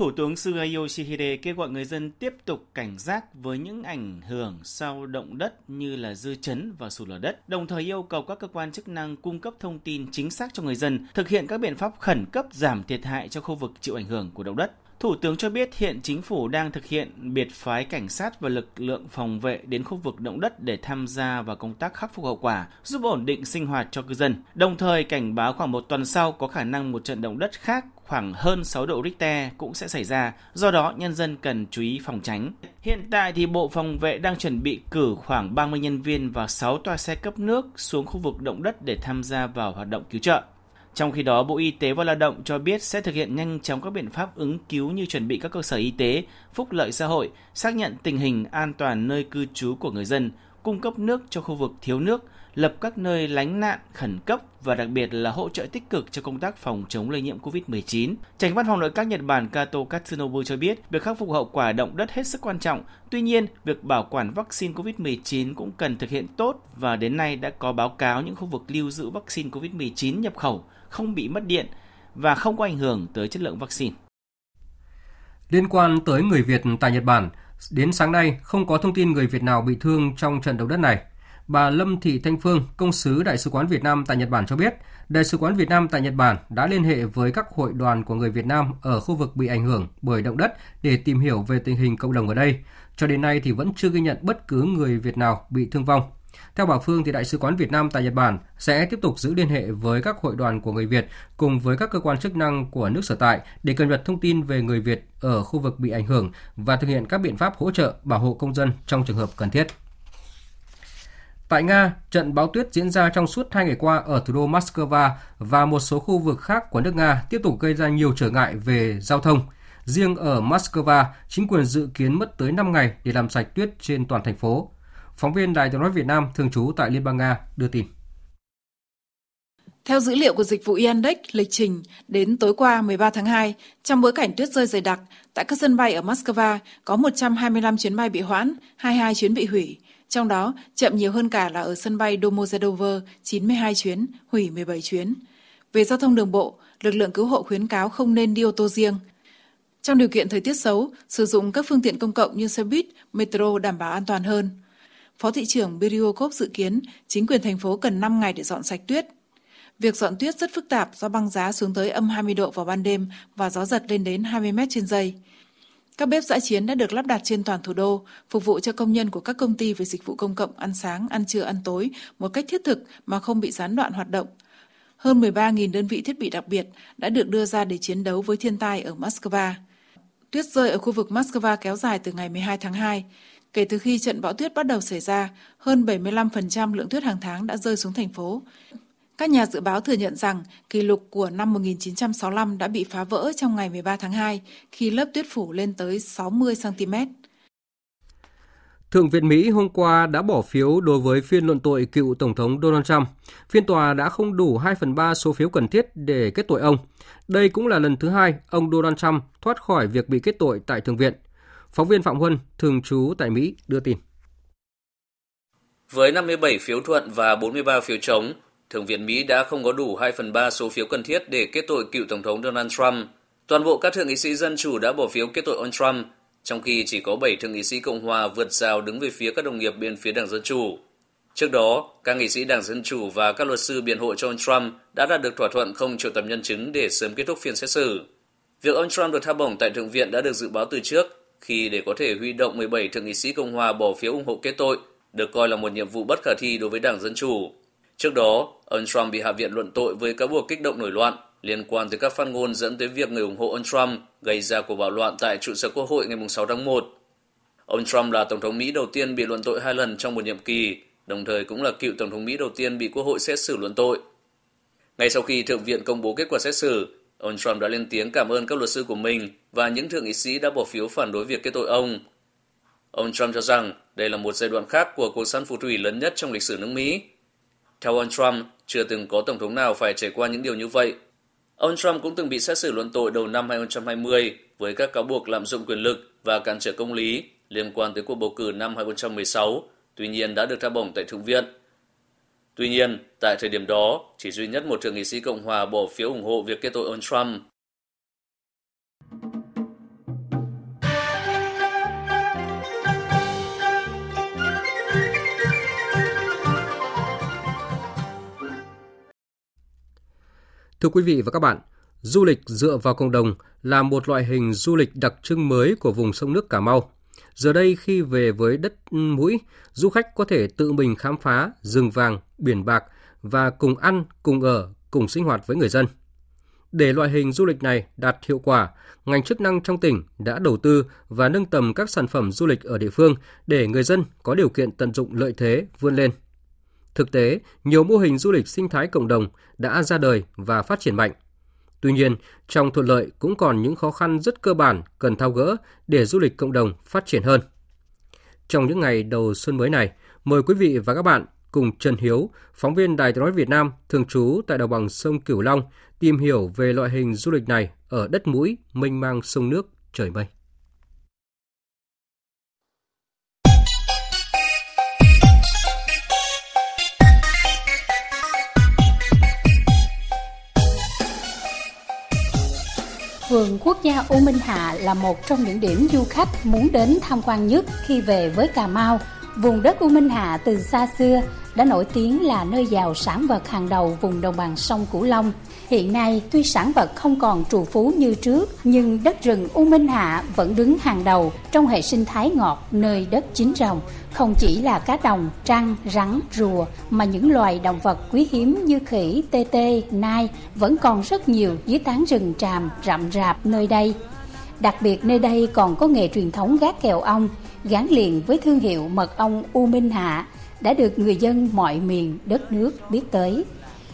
Thủ tướng Suga Yoshihide kêu gọi người dân tiếp tục cảnh giác với những ảnh hưởng sau động đất như là dư chấn và sụt lở đất, đồng thời yêu cầu các cơ quan chức năng cung cấp thông tin chính xác cho người dân, thực hiện các biện pháp khẩn cấp giảm thiệt hại cho khu vực chịu ảnh hưởng của động đất. Thủ tướng cho biết hiện chính phủ đang thực hiện biệt phái cảnh sát và lực lượng phòng vệ đến khu vực động đất để tham gia vào công tác khắc phục hậu quả, giúp ổn định sinh hoạt cho cư dân. Đồng thời cảnh báo khoảng một tuần sau có khả năng một trận động đất khác khoảng hơn 6 độ Richter cũng sẽ xảy ra, do đó nhân dân cần chú ý phòng tránh. Hiện tại thì Bộ Phòng vệ đang chuẩn bị cử khoảng 30 nhân viên và 6 toa xe cấp nước xuống khu vực động đất để tham gia vào hoạt động cứu trợ. Trong khi đó, Bộ Y tế và Lao động cho biết sẽ thực hiện nhanh chóng các biện pháp ứng cứu như chuẩn bị các cơ sở y tế, phúc lợi xã hội, xác nhận tình hình an toàn nơi cư trú của người dân, cung cấp nước cho khu vực thiếu nước, lập các nơi lánh nạn khẩn cấp và đặc biệt là hỗ trợ tích cực cho công tác phòng chống lây nhiễm COVID-19. Tránh văn phòng nội các Nhật Bản Kato Katsunobu cho biết, việc khắc phục hậu quả động đất hết sức quan trọng. Tuy nhiên, việc bảo quản vaccine COVID-19 cũng cần thực hiện tốt và đến nay đã có báo cáo những khu vực lưu giữ vaccine COVID-19 nhập khẩu không bị mất điện và không có ảnh hưởng tới chất lượng vaccine. Liên quan tới người Việt tại Nhật Bản, đến sáng nay không có thông tin người Việt nào bị thương trong trận động đất này. Bà Lâm Thị Thanh Phương, công sứ Đại sứ quán Việt Nam tại Nhật Bản cho biết, Đại sứ quán Việt Nam tại Nhật Bản đã liên hệ với các hội đoàn của người Việt Nam ở khu vực bị ảnh hưởng bởi động đất để tìm hiểu về tình hình cộng đồng ở đây. Cho đến nay thì vẫn chưa ghi nhận bất cứ người Việt nào bị thương vong. Theo bà Phương thì Đại sứ quán Việt Nam tại Nhật Bản sẽ tiếp tục giữ liên hệ với các hội đoàn của người Việt cùng với các cơ quan chức năng của nước sở tại để cập nhật thông tin về người Việt ở khu vực bị ảnh hưởng và thực hiện các biện pháp hỗ trợ bảo hộ công dân trong trường hợp cần thiết. Tại Nga, trận bão tuyết diễn ra trong suốt hai ngày qua ở thủ đô Moscow và một số khu vực khác của nước Nga tiếp tục gây ra nhiều trở ngại về giao thông. Riêng ở Moscow, chính quyền dự kiến mất tới 5 ngày để làm sạch tuyết trên toàn thành phố. Phóng viên Đài tiếng nói Việt Nam thường trú tại Liên bang Nga đưa tin. Theo dữ liệu của dịch vụ Yandex, lịch trình đến tối qua 13 tháng 2, trong bối cảnh tuyết rơi dày đặc, tại các sân bay ở Moscow có 125 chuyến bay bị hoãn, 22 chuyến bị hủy. Trong đó, chậm nhiều hơn cả là ở sân bay Domodedovo 92 chuyến, hủy 17 chuyến. Về giao thông đường bộ, lực lượng cứu hộ khuyến cáo không nên đi ô tô riêng. Trong điều kiện thời tiết xấu, sử dụng các phương tiện công cộng như xe buýt, metro đảm bảo an toàn hơn. Phó thị trưởng Biryokov dự kiến chính quyền thành phố cần 5 ngày để dọn sạch tuyết. Việc dọn tuyết rất phức tạp do băng giá xuống tới âm 20 độ vào ban đêm và gió giật lên đến 20 mét trên giây. Các bếp dã chiến đã được lắp đặt trên toàn thủ đô, phục vụ cho công nhân của các công ty về dịch vụ công cộng ăn sáng, ăn trưa, ăn tối một cách thiết thực mà không bị gián đoạn hoạt động. Hơn 13.000 đơn vị thiết bị đặc biệt đã được đưa ra để chiến đấu với thiên tai ở Moscow. Tuyết rơi ở khu vực Moscow kéo dài từ ngày 12 tháng 2. Kể từ khi trận bão tuyết bắt đầu xảy ra, hơn 75% lượng tuyết hàng tháng đã rơi xuống thành phố. Các nhà dự báo thừa nhận rằng kỷ lục của năm 1965 đã bị phá vỡ trong ngày 13 tháng 2 khi lớp tuyết phủ lên tới 60 cm. Thượng viện Mỹ hôm qua đã bỏ phiếu đối với phiên luận tội cựu Tổng thống Donald Trump. Phiên tòa đã không đủ 2 phần 3 số phiếu cần thiết để kết tội ông. Đây cũng là lần thứ hai ông Donald Trump thoát khỏi việc bị kết tội tại Thượng viện. Phóng viên Phạm Huân, thường trú tại Mỹ, đưa tin. Với 57 phiếu thuận và 43 phiếu chống, Thượng viện Mỹ đã không có đủ 2 phần 3 số phiếu cần thiết để kết tội cựu Tổng thống Donald Trump. Toàn bộ các thượng nghị sĩ Dân Chủ đã bỏ phiếu kết tội ông Trump, trong khi chỉ có 7 thượng nghị sĩ Cộng hòa vượt rào đứng về phía các đồng nghiệp bên phía Đảng Dân Chủ. Trước đó, các nghị sĩ Đảng Dân Chủ và các luật sư biện hộ cho ông Trump đã đạt được thỏa thuận không triệu tập nhân chứng để sớm kết thúc phiên xét xử. Việc ông Trump được tha bổng tại Thượng viện đã được dự báo từ trước, khi để có thể huy động 17 thượng nghị sĩ Cộng hòa bỏ phiếu ủng hộ kết tội, được coi là một nhiệm vụ bất khả thi đối với Đảng Dân Chủ. Trước đó, ông Trump bị Hạ viện luận tội với cáo buộc kích động nổi loạn liên quan tới các phát ngôn dẫn tới việc người ủng hộ ông Trump gây ra cuộc bạo loạn tại trụ sở Quốc hội ngày 6 tháng 1. Ông Trump là Tổng thống Mỹ đầu tiên bị luận tội hai lần trong một nhiệm kỳ, đồng thời cũng là cựu Tổng thống Mỹ đầu tiên bị Quốc hội xét xử luận tội. Ngay sau khi Thượng viện công bố kết quả xét xử, ông Trump đã lên tiếng cảm ơn các luật sư của mình và những thượng nghị sĩ đã bỏ phiếu phản đối việc kết tội ông. Ông Trump cho rằng đây là một giai đoạn khác của cuộc săn phù thủy lớn nhất trong lịch sử nước Mỹ. Theo ông Trump, chưa từng có tổng thống nào phải trải qua những điều như vậy. Ông Trump cũng từng bị xét xử luận tội đầu năm 2020 với các cáo buộc lạm dụng quyền lực và cản trở công lý liên quan tới cuộc bầu cử năm 2016, tuy nhiên đã được tha bổng tại Thượng viện. Tuy nhiên, tại thời điểm đó, chỉ duy nhất một thượng nghị sĩ Cộng hòa bỏ phiếu ủng hộ việc kết tội ông Trump. Thưa quý vị và các bạn, du lịch dựa vào cộng đồng là một loại hình du lịch đặc trưng mới của vùng sông nước Cà Mau. Giờ đây khi về với đất mũi, du khách có thể tự mình khám phá rừng vàng, biển bạc và cùng ăn, cùng ở, cùng sinh hoạt với người dân. Để loại hình du lịch này đạt hiệu quả, ngành chức năng trong tỉnh đã đầu tư và nâng tầm các sản phẩm du lịch ở địa phương để người dân có điều kiện tận dụng lợi thế vươn lên. Thực tế, nhiều mô hình du lịch sinh thái cộng đồng đã ra đời và phát triển mạnh. Tuy nhiên, trong thuận lợi cũng còn những khó khăn rất cơ bản cần thao gỡ để du lịch cộng đồng phát triển hơn. Trong những ngày đầu xuân mới này, mời quý vị và các bạn cùng Trần Hiếu, phóng viên Đài tiếng nói Việt Nam thường trú tại đồng bằng sông Cửu Long, tìm hiểu về loại hình du lịch này ở đất mũi mênh mang sông nước trời mây. Vườn quốc gia U Minh Hạ là một trong những điểm du khách muốn đến tham quan nhất khi về với Cà Mau. Vùng đất U Minh Hạ từ xa xưa đã nổi tiếng là nơi giàu sản vật hàng đầu vùng đồng bằng sông Cửu Long. Hiện nay, tuy sản vật không còn trù phú như trước, nhưng đất rừng U Minh Hạ vẫn đứng hàng đầu trong hệ sinh thái ngọt nơi đất chín rồng. Không chỉ là cá đồng, trăng, rắn, rùa, mà những loài động vật quý hiếm như khỉ, tê tê, nai vẫn còn rất nhiều dưới tán rừng tràm rậm rạp nơi đây. Đặc biệt nơi đây còn có nghề truyền thống gác kèo ong, gắn liền với thương hiệu mật ong U Minh Hạ, đã được người dân mọi miền đất nước biết tới.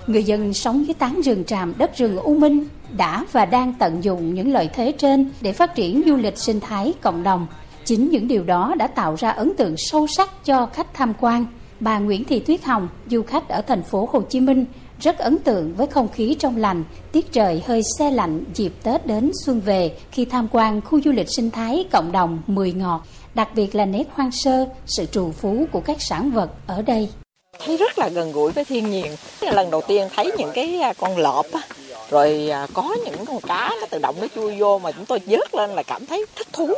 Người dân sống dưới tán rừng tràm đất rừng U Minh đã và đang tận dụng những lợi thế trên để phát triển du lịch sinh thái cộng đồng. Chính những điều đó đã tạo ra ấn tượng sâu sắc cho khách tham quan. Bà Nguyễn Thị Tuyết Hồng, du khách ở thành phố Hồ Chí Minh, rất ấn tượng với không khí trong lành, tiết trời hơi xe lạnh dịp Tết đến xuân về khi tham quan khu du lịch sinh thái cộng đồng Mười Ngọt, đặc biệt là nét hoang sơ, sự trù phú của các sản vật ở đây. Thấy rất là gần gũi với thiên nhiên. Lần đầu tiên thấy những cái à, con lợp á, rồi à, có những con cá nó tự động nó chui vô mà chúng tôi vớt lên là cảm thấy thích thú.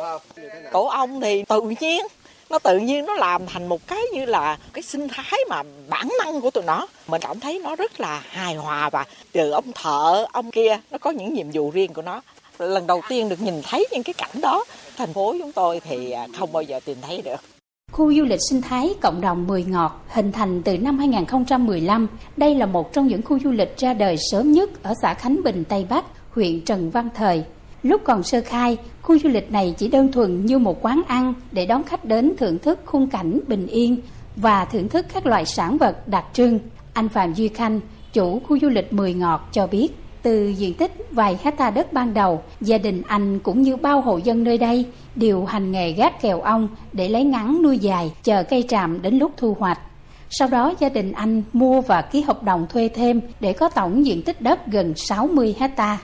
Cổ ong thì tự nhiên nó tự nhiên nó làm thành một cái như là cái sinh thái mà bản năng của tụi nó mình cảm thấy nó rất là hài hòa và từ ông thợ ông kia nó có những nhiệm vụ riêng của nó lần đầu tiên được nhìn thấy những cái cảnh đó thành phố chúng tôi thì à, không bao giờ tìm thấy được Khu du lịch sinh thái cộng đồng Mười Ngọt hình thành từ năm 2015. Đây là một trong những khu du lịch ra đời sớm nhất ở xã Khánh Bình, Tây Bắc, huyện Trần Văn Thời. Lúc còn sơ khai, khu du lịch này chỉ đơn thuần như một quán ăn để đón khách đến thưởng thức khung cảnh bình yên và thưởng thức các loại sản vật đặc trưng. Anh Phạm Duy Khanh, chủ khu du lịch Mười Ngọt cho biết, từ diện tích vài hecta đất ban đầu, gia đình anh cũng như bao hộ dân nơi đây đều hành nghề gác kèo ong để lấy ngắn nuôi dài, chờ cây tràm đến lúc thu hoạch. Sau đó gia đình anh mua và ký hợp đồng thuê thêm để có tổng diện tích đất gần 60 hecta.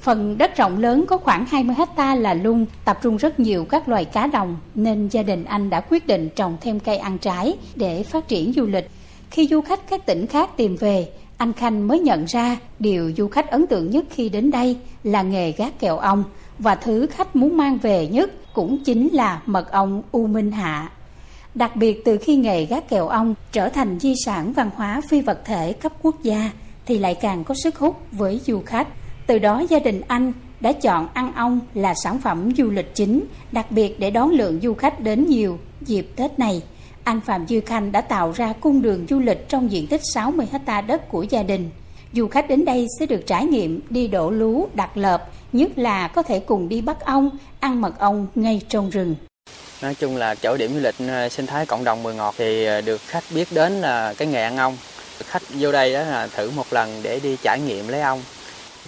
Phần đất rộng lớn có khoảng 20 hecta là lung, tập trung rất nhiều các loài cá đồng, nên gia đình anh đã quyết định trồng thêm cây ăn trái để phát triển du lịch. Khi du khách các tỉnh khác tìm về, anh Khanh mới nhận ra điều du khách ấn tượng nhất khi đến đây là nghề gác kèo ong và thứ khách muốn mang về nhất cũng chính là mật ong U Minh Hạ. Đặc biệt từ khi nghề gác kèo ong trở thành di sản văn hóa phi vật thể cấp quốc gia thì lại càng có sức hút với du khách. Từ đó gia đình anh đã chọn ăn ong là sản phẩm du lịch chính, đặc biệt để đón lượng du khách đến nhiều dịp Tết này. Anh Phạm Dư Khanh đã tạo ra cung đường du lịch trong diện tích 60 ha đất của gia đình. Du khách đến đây sẽ được trải nghiệm đi đổ lú, đặt lợp, nhất là có thể cùng đi bắt ong, ăn mật ong ngay trong rừng. Nói chung là chỗ điểm du lịch ờ, sinh thái cộng đồng Mười Ngọt thì ờ, được khách biết đến là cái nghề ăn ong. Khách vô đây đó là thử một lần để đi trải nghiệm lấy ong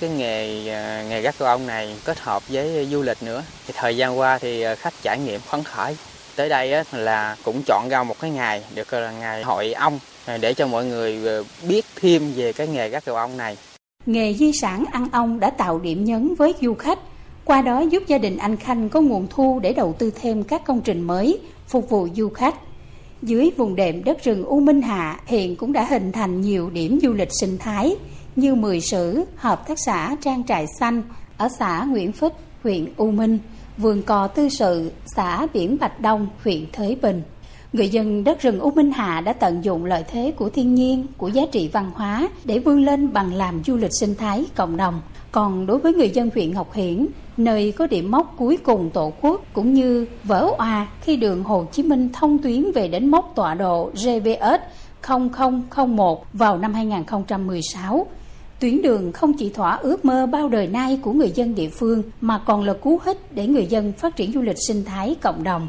cái nghề ờ, nghề gắt của ông này kết hợp với du lịch nữa thì thời gian qua thì khách trải nghiệm phấn khởi tới đây là cũng chọn ra một cái ngày được là ngày hội ong để cho mọi người ờ, biết thêm về cái nghề gác cầu ong này. Nghề di sản ăn ong đã tạo điểm nhấn với du khách qua đó giúp gia đình anh Khanh có nguồn thu để đầu tư thêm các công trình mới phục vụ du khách. Dưới vùng đệm đất rừng U Minh Hạ hiện cũng đã hình thành nhiều điểm du lịch sinh thái như Mười Sử, Hợp tác xã Trang trại xanh ở xã Nguyễn Phích, huyện U Minh, vườn cò tư sự, xã Biển Bạch Đông, huyện Thới Bình. Người dân đất rừng U Minh Hạ đã tận dụng lợi thế của thiên nhiên, của giá trị văn hóa để vươn lên bằng làm du lịch sinh thái cộng đồng. Còn đối với người dân huyện Ngọc Hiển, nơi có điểm mốc cuối cùng tổ quốc cũng như vỡ òa khi đường Hồ Chí Minh thông tuyến về đến mốc tọa độ GPS 0001 vào năm 2016, Tuyến đường không chỉ thỏa ước mơ bao đời nay của người dân địa phương mà còn là cú hích để người dân phát triển du lịch sinh thái cộng đồng.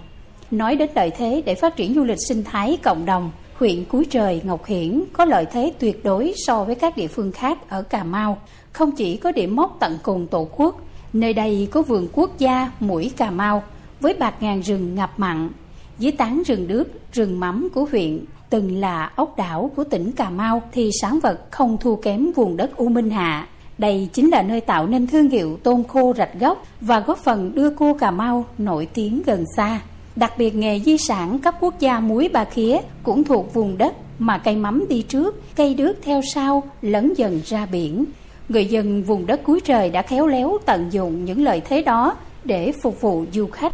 Nói đến lợi thế để phát triển du lịch sinh thái cộng đồng, huyện Cúi Trời, Ngọc Hiển có lợi thế tuyệt đối so với các địa phương khác ở Cà Mau. Không chỉ có điểm mốc tận cùng tổ quốc, nơi đây có vườn quốc gia Mũi Cà Mau với bạc ngàn rừng ngập mặn. Dưới tán rừng đước, rừng mắm của huyện từng là ốc đảo của tỉnh Cà Mau thì sản vật không thua kém vùng đất U Minh Hạ. Đây chính là nơi tạo nên thương hiệu tôm khô rạch gốc và góp phần đưa cô Cà Mau nổi tiếng gần xa. Đặc biệt nghề di sản cấp quốc gia muối Ba Khía cũng thuộc vùng đất mà cây mắm đi trước, cây đước theo sau, lấn dần ra biển. Người dân vùng đất cuối trời đã khéo léo tận dụng những lợi thế đó để phục vụ du khách.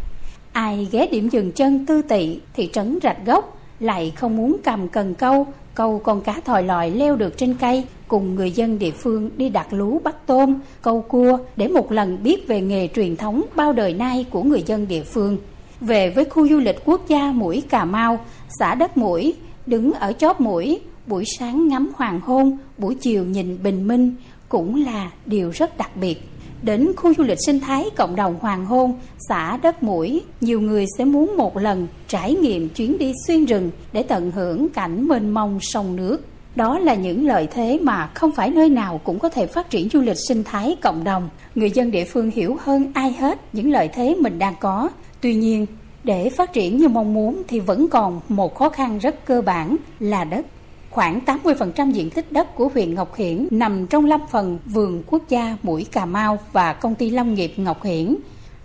Ai ghé điểm dừng chân tư tị thị trấn Rạch Gốc lại không muốn cầm cần câu, câu con cá thòi lòi leo được trên cây, cùng người dân địa phương đi đặt lú bắt tôm, câu cua để một lần biết về nghề truyền thống bao đời nay của người dân địa phương. Về với khu du lịch quốc gia Mũi Cà Mau, xã Đất Mũi, đứng ở chóp mũi, buổi sáng ngắm hoàng hôn, buổi chiều nhìn bình minh cũng là điều rất đặc biệt. Đến khu du lịch sinh thái cộng đồng Hoàng Hôn, xã Đất Mũi, nhiều người sẽ muốn một lần trải nghiệm chuyến đi xuyên rừng để tận hưởng cảnh mênh mông sông nước. Đó là những lợi thế mà không phải nơi nào cũng có thể phát triển du lịch sinh thái cộng đồng. Người dân địa phương hiểu hơn ai hết những lợi thế mình đang có. Tuy nhiên, Để phát triển như mong muốn thì vẫn còn một khó khăn rất cơ bản là đất. Khoảng 80% diện tích đất của huyện Ngọc Hiển nằm trong lâm phần vườn quốc gia Mũi Cà Mau và công ty lâm nghiệp Ngọc Hiển.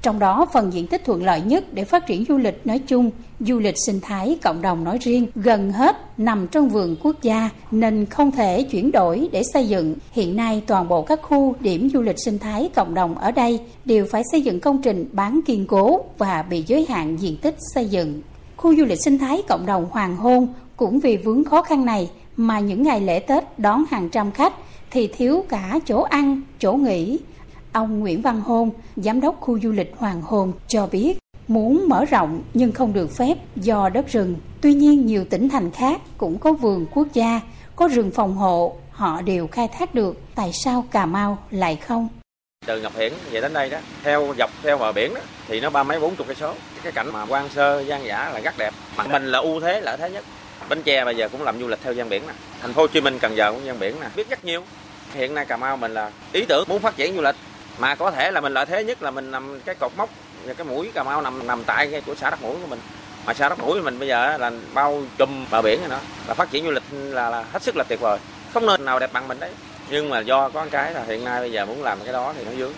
Trong đó, phần diện tích thuận lợi nhất để phát triển du lịch nói chung, du lịch sinh thái cộng đồng nói riêng, gần hết nằm trong vườn quốc gia nên không thể chuyển đổi để xây dựng. Hiện nay, toàn bộ các khu điểm du lịch sinh thái cộng đồng ở đây đều phải xây dựng công trình bán kiên cố và bị giới hạn diện tích xây dựng. Khu du lịch sinh thái cộng đồng Hoàng Hôn cũng vì vướng khó khăn này mà những ngày lễ Tết đón hàng trăm khách thì thiếu cả chỗ ăn, chỗ nghỉ. Ông Nguyễn Văn Hôn, giám đốc khu du lịch Hoàng Hôn cho biết muốn mở rộng nhưng không được phép do đất rừng. Tuy nhiên nhiều tỉnh thành khác cũng có vườn quốc gia, có rừng phòng hộ, họ đều khai thác được. Tại sao Cà Mau lại không? từ Ngọc Hiển về đến đây đó theo dọc theo bờ biển đó thì nó ba mấy bốn chục cây số cái cảnh mà quan sơ gian giả là rất đẹp mà mình là ưu thế lợi thế nhất Bến Tre bây giờ cũng làm du lịch theo gian biển nè. Thành phố Hồ Chí Minh Cần Giờ cũng gian biển nè. Biết rất nhiều. Hiện nay Cà Mau mình là ý tưởng muốn phát triển du lịch mà có thể là mình lợi thế nhất là mình nằm cái cột mốc và cái mũi Cà Mau nằm nằm tại cái của xã Đất Mũi của mình. Mà xã Đất Mũi của mình bây giờ là bao trùm bờ biển rồi đó, Là phát triển du lịch là, là hết sức là tuyệt vời. Không nơi nào đẹp bằng mình đấy. Nhưng mà do có cái là hiện nay bây giờ muốn làm cái đó thì nó vướng.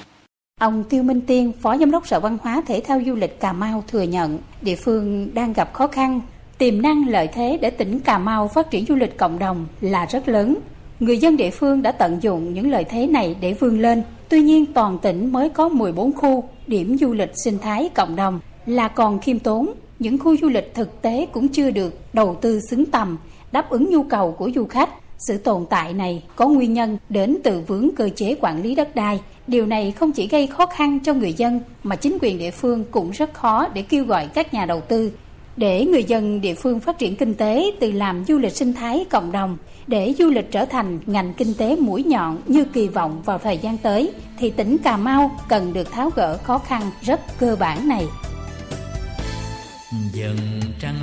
Ông Tiêu Minh Tiên, Phó Giám đốc Sở Văn hóa Thể thao Du lịch Cà Mau thừa nhận địa phương đang gặp khó khăn tiềm năng lợi thế để tỉnh Cà Mau phát triển du lịch cộng đồng là rất lớn. Người dân địa phương đã tận dụng những lợi thế này để vươn lên. Tuy nhiên, toàn tỉnh mới có 14 khu điểm du lịch sinh thái cộng đồng là còn khiêm tốn. Những khu du lịch thực tế cũng chưa được đầu tư xứng tầm, đáp ứng nhu cầu của du khách. Sự tồn tại này có nguyên nhân đến từ vướng cơ chế quản lý đất đai. Điều này không chỉ gây khó khăn cho người dân mà chính quyền địa phương cũng rất khó để kêu gọi các nhà đầu tư để người dân địa phương phát triển kinh tế từ làm du lịch sinh thái cộng đồng, để du lịch trở thành ngành kinh tế mũi nhọn như kỳ vọng vào thời gian tới, thì tỉnh Cà Mau cần được tháo gỡ khó khăn rất cơ bản này. Dần trăng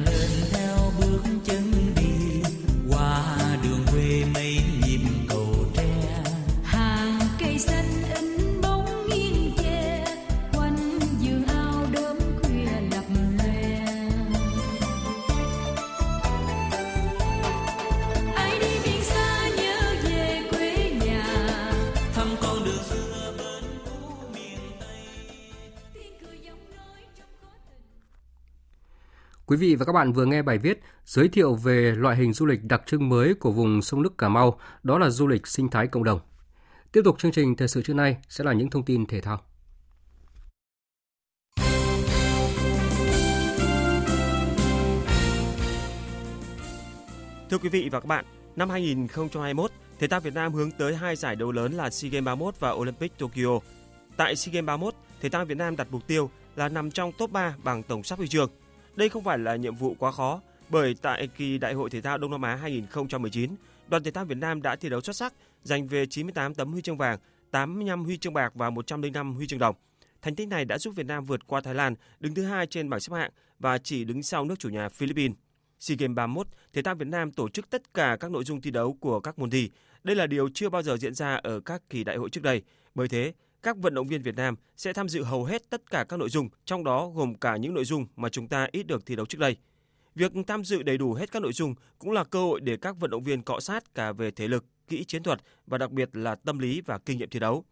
Quý vị và các bạn vừa nghe bài viết giới thiệu về loại hình du lịch đặc trưng mới của vùng sông nước Cà Mau, đó là du lịch sinh thái cộng đồng. Tiếp tục chương trình thời sự trưa nay sẽ là những thông tin thể thao. Thưa quý vị và các bạn, năm 2021, thể thao Việt Nam hướng tới hai giải đấu lớn là SEA Games 31 và Olympic Tokyo. Tại SEA Games 31, thể thao Việt Nam đặt mục tiêu là nằm trong top 3 bằng tổng sắp huy chương. Đây không phải là nhiệm vụ quá khó, bởi tại kỳ Đại hội Thể thao Đông Nam Á 2019, đoàn thể thao Việt Nam đã thi đấu xuất sắc, giành về 98 tấm huy chương vàng, 85 huy chương bạc và 105 huy chương đồng. Thành tích này đã giúp Việt Nam vượt qua Thái Lan, đứng thứ hai trên bảng xếp hạng và chỉ đứng sau nước chủ nhà Philippines. SEA Games 31, thể thao Việt Nam tổ chức tất cả các nội dung thi đấu của các môn thi. Đây là điều chưa bao giờ diễn ra ở các kỳ đại hội trước đây. Bởi thế, các vận động viên Việt Nam sẽ tham dự hầu hết tất cả các nội dung, trong đó gồm cả những nội dung mà chúng ta ít được thi đấu trước đây. Việc tham dự đầy đủ hết các nội dung cũng là cơ hội để các vận động viên cọ sát cả về thể lực, kỹ chiến thuật và đặc biệt là tâm lý và kinh nghiệm thi đấu.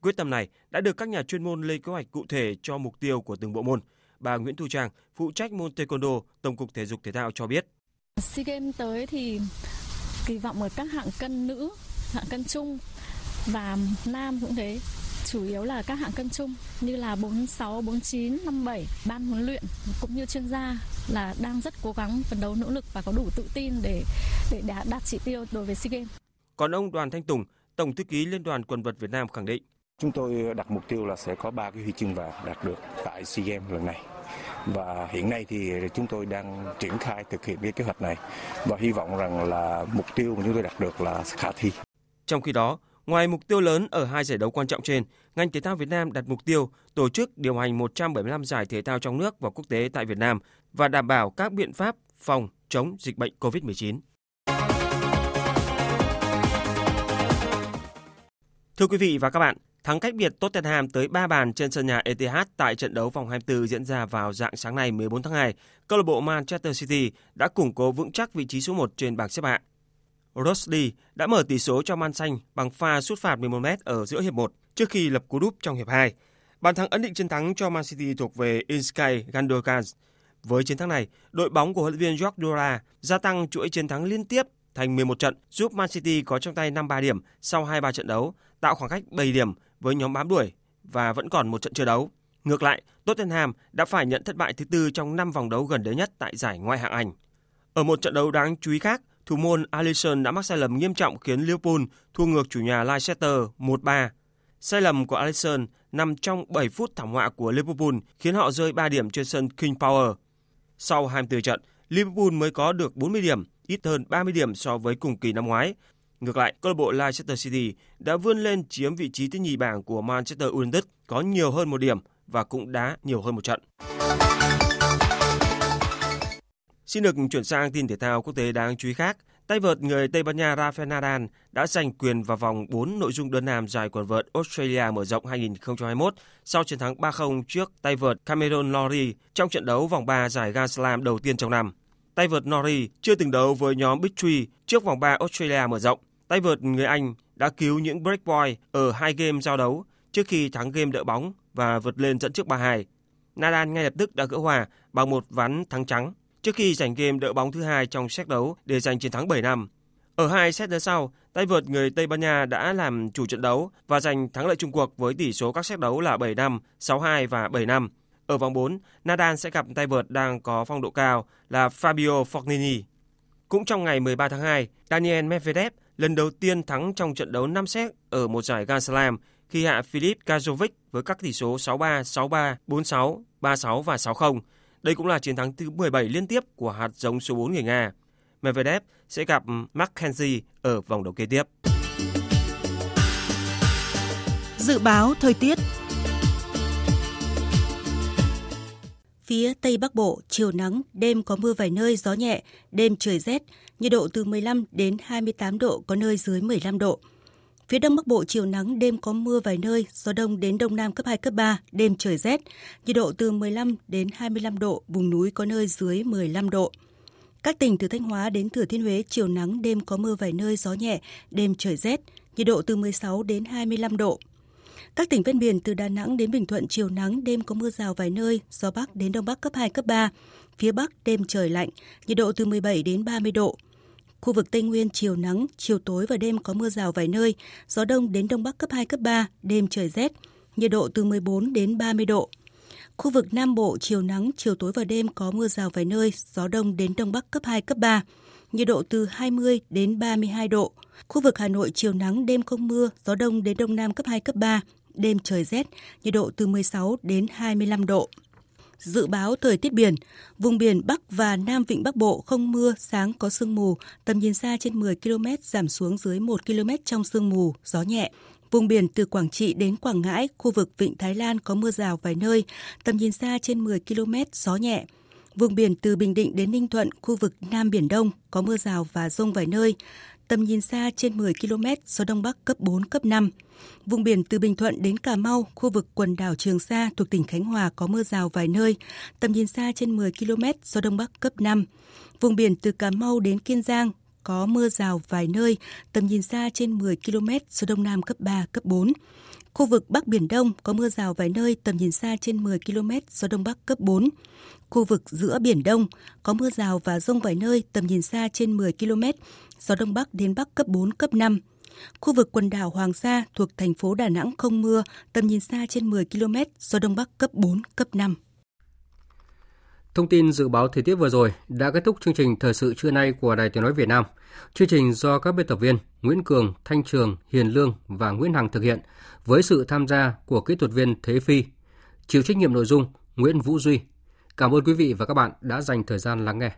Quyết tâm này đã được các nhà chuyên môn lên kế hoạch cụ thể cho mục tiêu của từng bộ môn. Bà Nguyễn Thu Trang, phụ trách môn Taekwondo, Tổng cục Thể dục Thể thao cho biết. SEA Games tới thì kỳ vọng ở các hạng cân nữ, hạng cân chung và nam cũng thế chủ yếu là các hạng cân chung như là 46, 49, 57. Ban huấn luyện cũng như chuyên gia là đang rất cố gắng phấn đấu nỗ lực và có đủ tự tin để để đạt, đạt chỉ tiêu đối với SEA Games. Còn ông Đoàn Thanh Tùng, Tổng thư ký Liên đoàn quần vợt Việt Nam khẳng định Chúng tôi đặt mục tiêu là sẽ có 3 cái huy chương vàng đạt được tại SEA Games lần này. Và hiện nay thì chúng tôi đang triển khai thực hiện cái kế hoạch này và hy vọng rằng là mục tiêu mà chúng tôi đạt được là khả thi. Trong khi đó, Ngoài mục tiêu lớn ở hai giải đấu quan trọng trên, ngành thể thao Việt Nam đặt mục tiêu tổ chức điều hành 175 giải thể thao trong nước và quốc tế tại Việt Nam và đảm bảo các biện pháp phòng chống dịch bệnh COVID-19. Thưa quý vị và các bạn, thắng cách biệt Tottenham tới 3 bàn trên sân nhà ETH tại trận đấu vòng 24 diễn ra vào dạng sáng nay 14 tháng 2. Câu lạc bộ Manchester City đã củng cố vững chắc vị trí số 1 trên bảng xếp hạng. Rosli đã mở tỷ số cho Man Xanh bằng pha sút phạt 11m ở giữa hiệp 1 trước khi lập cú đúp trong hiệp 2. Bàn thắng ấn định chiến thắng cho Man City thuộc về Inskay Gundogan. Với chiến thắng này, đội bóng của huấn luyện viên Guardiola gia tăng chuỗi chiến thắng liên tiếp thành 11 trận, giúp Man City có trong tay 53 điểm sau 23 trận đấu, tạo khoảng cách 7 điểm với nhóm bám đuổi và vẫn còn một trận chưa đấu. Ngược lại, Tottenham đã phải nhận thất bại thứ tư trong 5 vòng đấu gần đây nhất tại giải ngoại hạng Anh. Ở một trận đấu đáng chú ý khác, thủ môn Alisson đã mắc sai lầm nghiêm trọng khiến Liverpool thua ngược chủ nhà Leicester 1-3. Sai lầm của Alisson nằm trong 7 phút thảm họa của Liverpool khiến họ rơi 3 điểm trên sân King Power. Sau 24 trận, Liverpool mới có được 40 điểm, ít hơn 30 điểm so với cùng kỳ năm ngoái. Ngược lại, câu lạc bộ Leicester City đã vươn lên chiếm vị trí thứ nhì bảng của Manchester United có nhiều hơn một điểm và cũng đá nhiều hơn một trận. Xin được chuyển sang tin thể thao quốc tế đáng chú ý khác. Tay vợt người Tây Ban Nha Rafael Nadal đã giành quyền vào vòng 4 nội dung đơn nam giải quần vợt Australia mở rộng 2021 sau chiến thắng 3-0 trước tay vợt Cameron Norrie trong trận đấu vòng 3 giải Grand Slam đầu tiên trong năm. Tay vợt Norrie chưa từng đấu với nhóm Big Three trước vòng 3 Australia mở rộng. Tay vợt người Anh đã cứu những break point ở hai game giao đấu trước khi thắng game đỡ bóng và vượt lên dẫn trước 3-2. Nadal ngay lập tức đã gỡ hòa bằng một ván thắng trắng trước khi giành game đỡ bóng thứ hai trong set đấu để giành chiến thắng 7 năm. Ở hai set đấu sau, tay vợt người Tây Ban Nha đã làm chủ trận đấu và giành thắng lợi chung cuộc với tỷ số các set đấu là 7 năm, 6-2 và 7 năm. Ở vòng 4, Nadal sẽ gặp tay vợt đang có phong độ cao là Fabio Fognini. Cũng trong ngày 13 tháng 2, Daniel Medvedev lần đầu tiên thắng trong trận đấu 5 set ở một giải Grand Slam khi hạ Filip Kazovic với các tỷ số 6-3, 6-3, 4-6, 3-6 và 6-0. Đây cũng là chiến thắng thứ 17 liên tiếp của hạt giống số 4 người Nga. Medvedev sẽ gặp Mackenzie ở vòng đấu kế tiếp. Dự báo thời tiết Phía Tây Bắc Bộ, chiều nắng, đêm có mưa vài nơi, gió nhẹ, đêm trời rét, nhiệt độ từ 15 đến 28 độ, có nơi dưới 15 độ. Phía Đông Bắc Bộ chiều nắng, đêm có mưa vài nơi, gió đông đến đông nam cấp 2, cấp 3, đêm trời rét, nhiệt độ từ 15 đến 25 độ, vùng núi có nơi dưới 15 độ. Các tỉnh từ Thanh Hóa đến Thừa Thiên Huế chiều nắng, đêm có mưa vài nơi, gió nhẹ, đêm trời rét, nhiệt độ từ 16 đến 25 độ. Các tỉnh ven biển từ Đà Nẵng đến Bình Thuận chiều nắng, đêm có mưa rào vài nơi, gió Bắc đến Đông Bắc cấp 2, cấp 3. Phía Bắc đêm trời lạnh, nhiệt độ từ 17 đến 30 độ. Khu vực Tây Nguyên chiều nắng, chiều tối và đêm có mưa rào vài nơi, gió đông đến đông bắc cấp 2, cấp 3, đêm trời rét, nhiệt độ từ 14 đến 30 độ. Khu vực Nam Bộ chiều nắng, chiều tối và đêm có mưa rào vài nơi, gió đông đến đông bắc cấp 2, cấp 3, nhiệt độ từ 20 đến 32 độ. Khu vực Hà Nội chiều nắng, đêm không mưa, gió đông đến đông nam cấp 2, cấp 3, đêm trời rét, nhiệt độ từ 16 đến 25 độ. Dự báo thời tiết biển, vùng biển Bắc và Nam Vịnh Bắc Bộ không mưa, sáng có sương mù, tầm nhìn xa trên 10 km giảm xuống dưới 1 km trong sương mù, gió nhẹ. Vùng biển từ Quảng Trị đến Quảng Ngãi, khu vực Vịnh Thái Lan có mưa rào vài nơi, tầm nhìn xa trên 10 km, gió nhẹ. Vùng biển từ Bình Định đến Ninh Thuận, khu vực Nam Biển Đông có mưa rào và rông vài nơi, tầm nhìn xa trên 10 km, gió Đông Bắc cấp 4, cấp 5. Vùng biển từ Bình Thuận đến Cà Mau, khu vực quần đảo Trường Sa thuộc tỉnh Khánh Hòa có mưa rào vài nơi, tầm nhìn xa trên 10 km, gió Đông Bắc cấp 5. Vùng biển từ Cà Mau đến Kiên Giang có mưa rào vài nơi, tầm nhìn xa trên 10 km, gió Đông Nam cấp 3, cấp 4. Khu vực Bắc Biển Đông có mưa rào vài nơi, tầm nhìn xa trên 10 km, gió Đông Bắc cấp 4. Khu vực giữa Biển Đông có mưa rào và rông vài nơi, tầm nhìn xa trên 10 km, gió Đông Bắc đến Bắc cấp 4, cấp 5. Khu vực quần đảo Hoàng Sa thuộc thành phố Đà Nẵng không mưa, tầm nhìn xa trên 10 km, gió Đông Bắc cấp 4, cấp 5. Thông tin dự báo thời tiết vừa rồi đã kết thúc chương trình Thời sự trưa nay của Đài Tiếng Nói Việt Nam. Chương trình do các biên tập viên Nguyễn Cường, Thanh Trường, Hiền Lương và Nguyễn Hằng thực hiện với sự tham gia của kỹ thuật viên Thế Phi. Chịu trách nhiệm nội dung Nguyễn Vũ Duy. Cảm ơn quý vị và các bạn đã dành thời gian lắng nghe.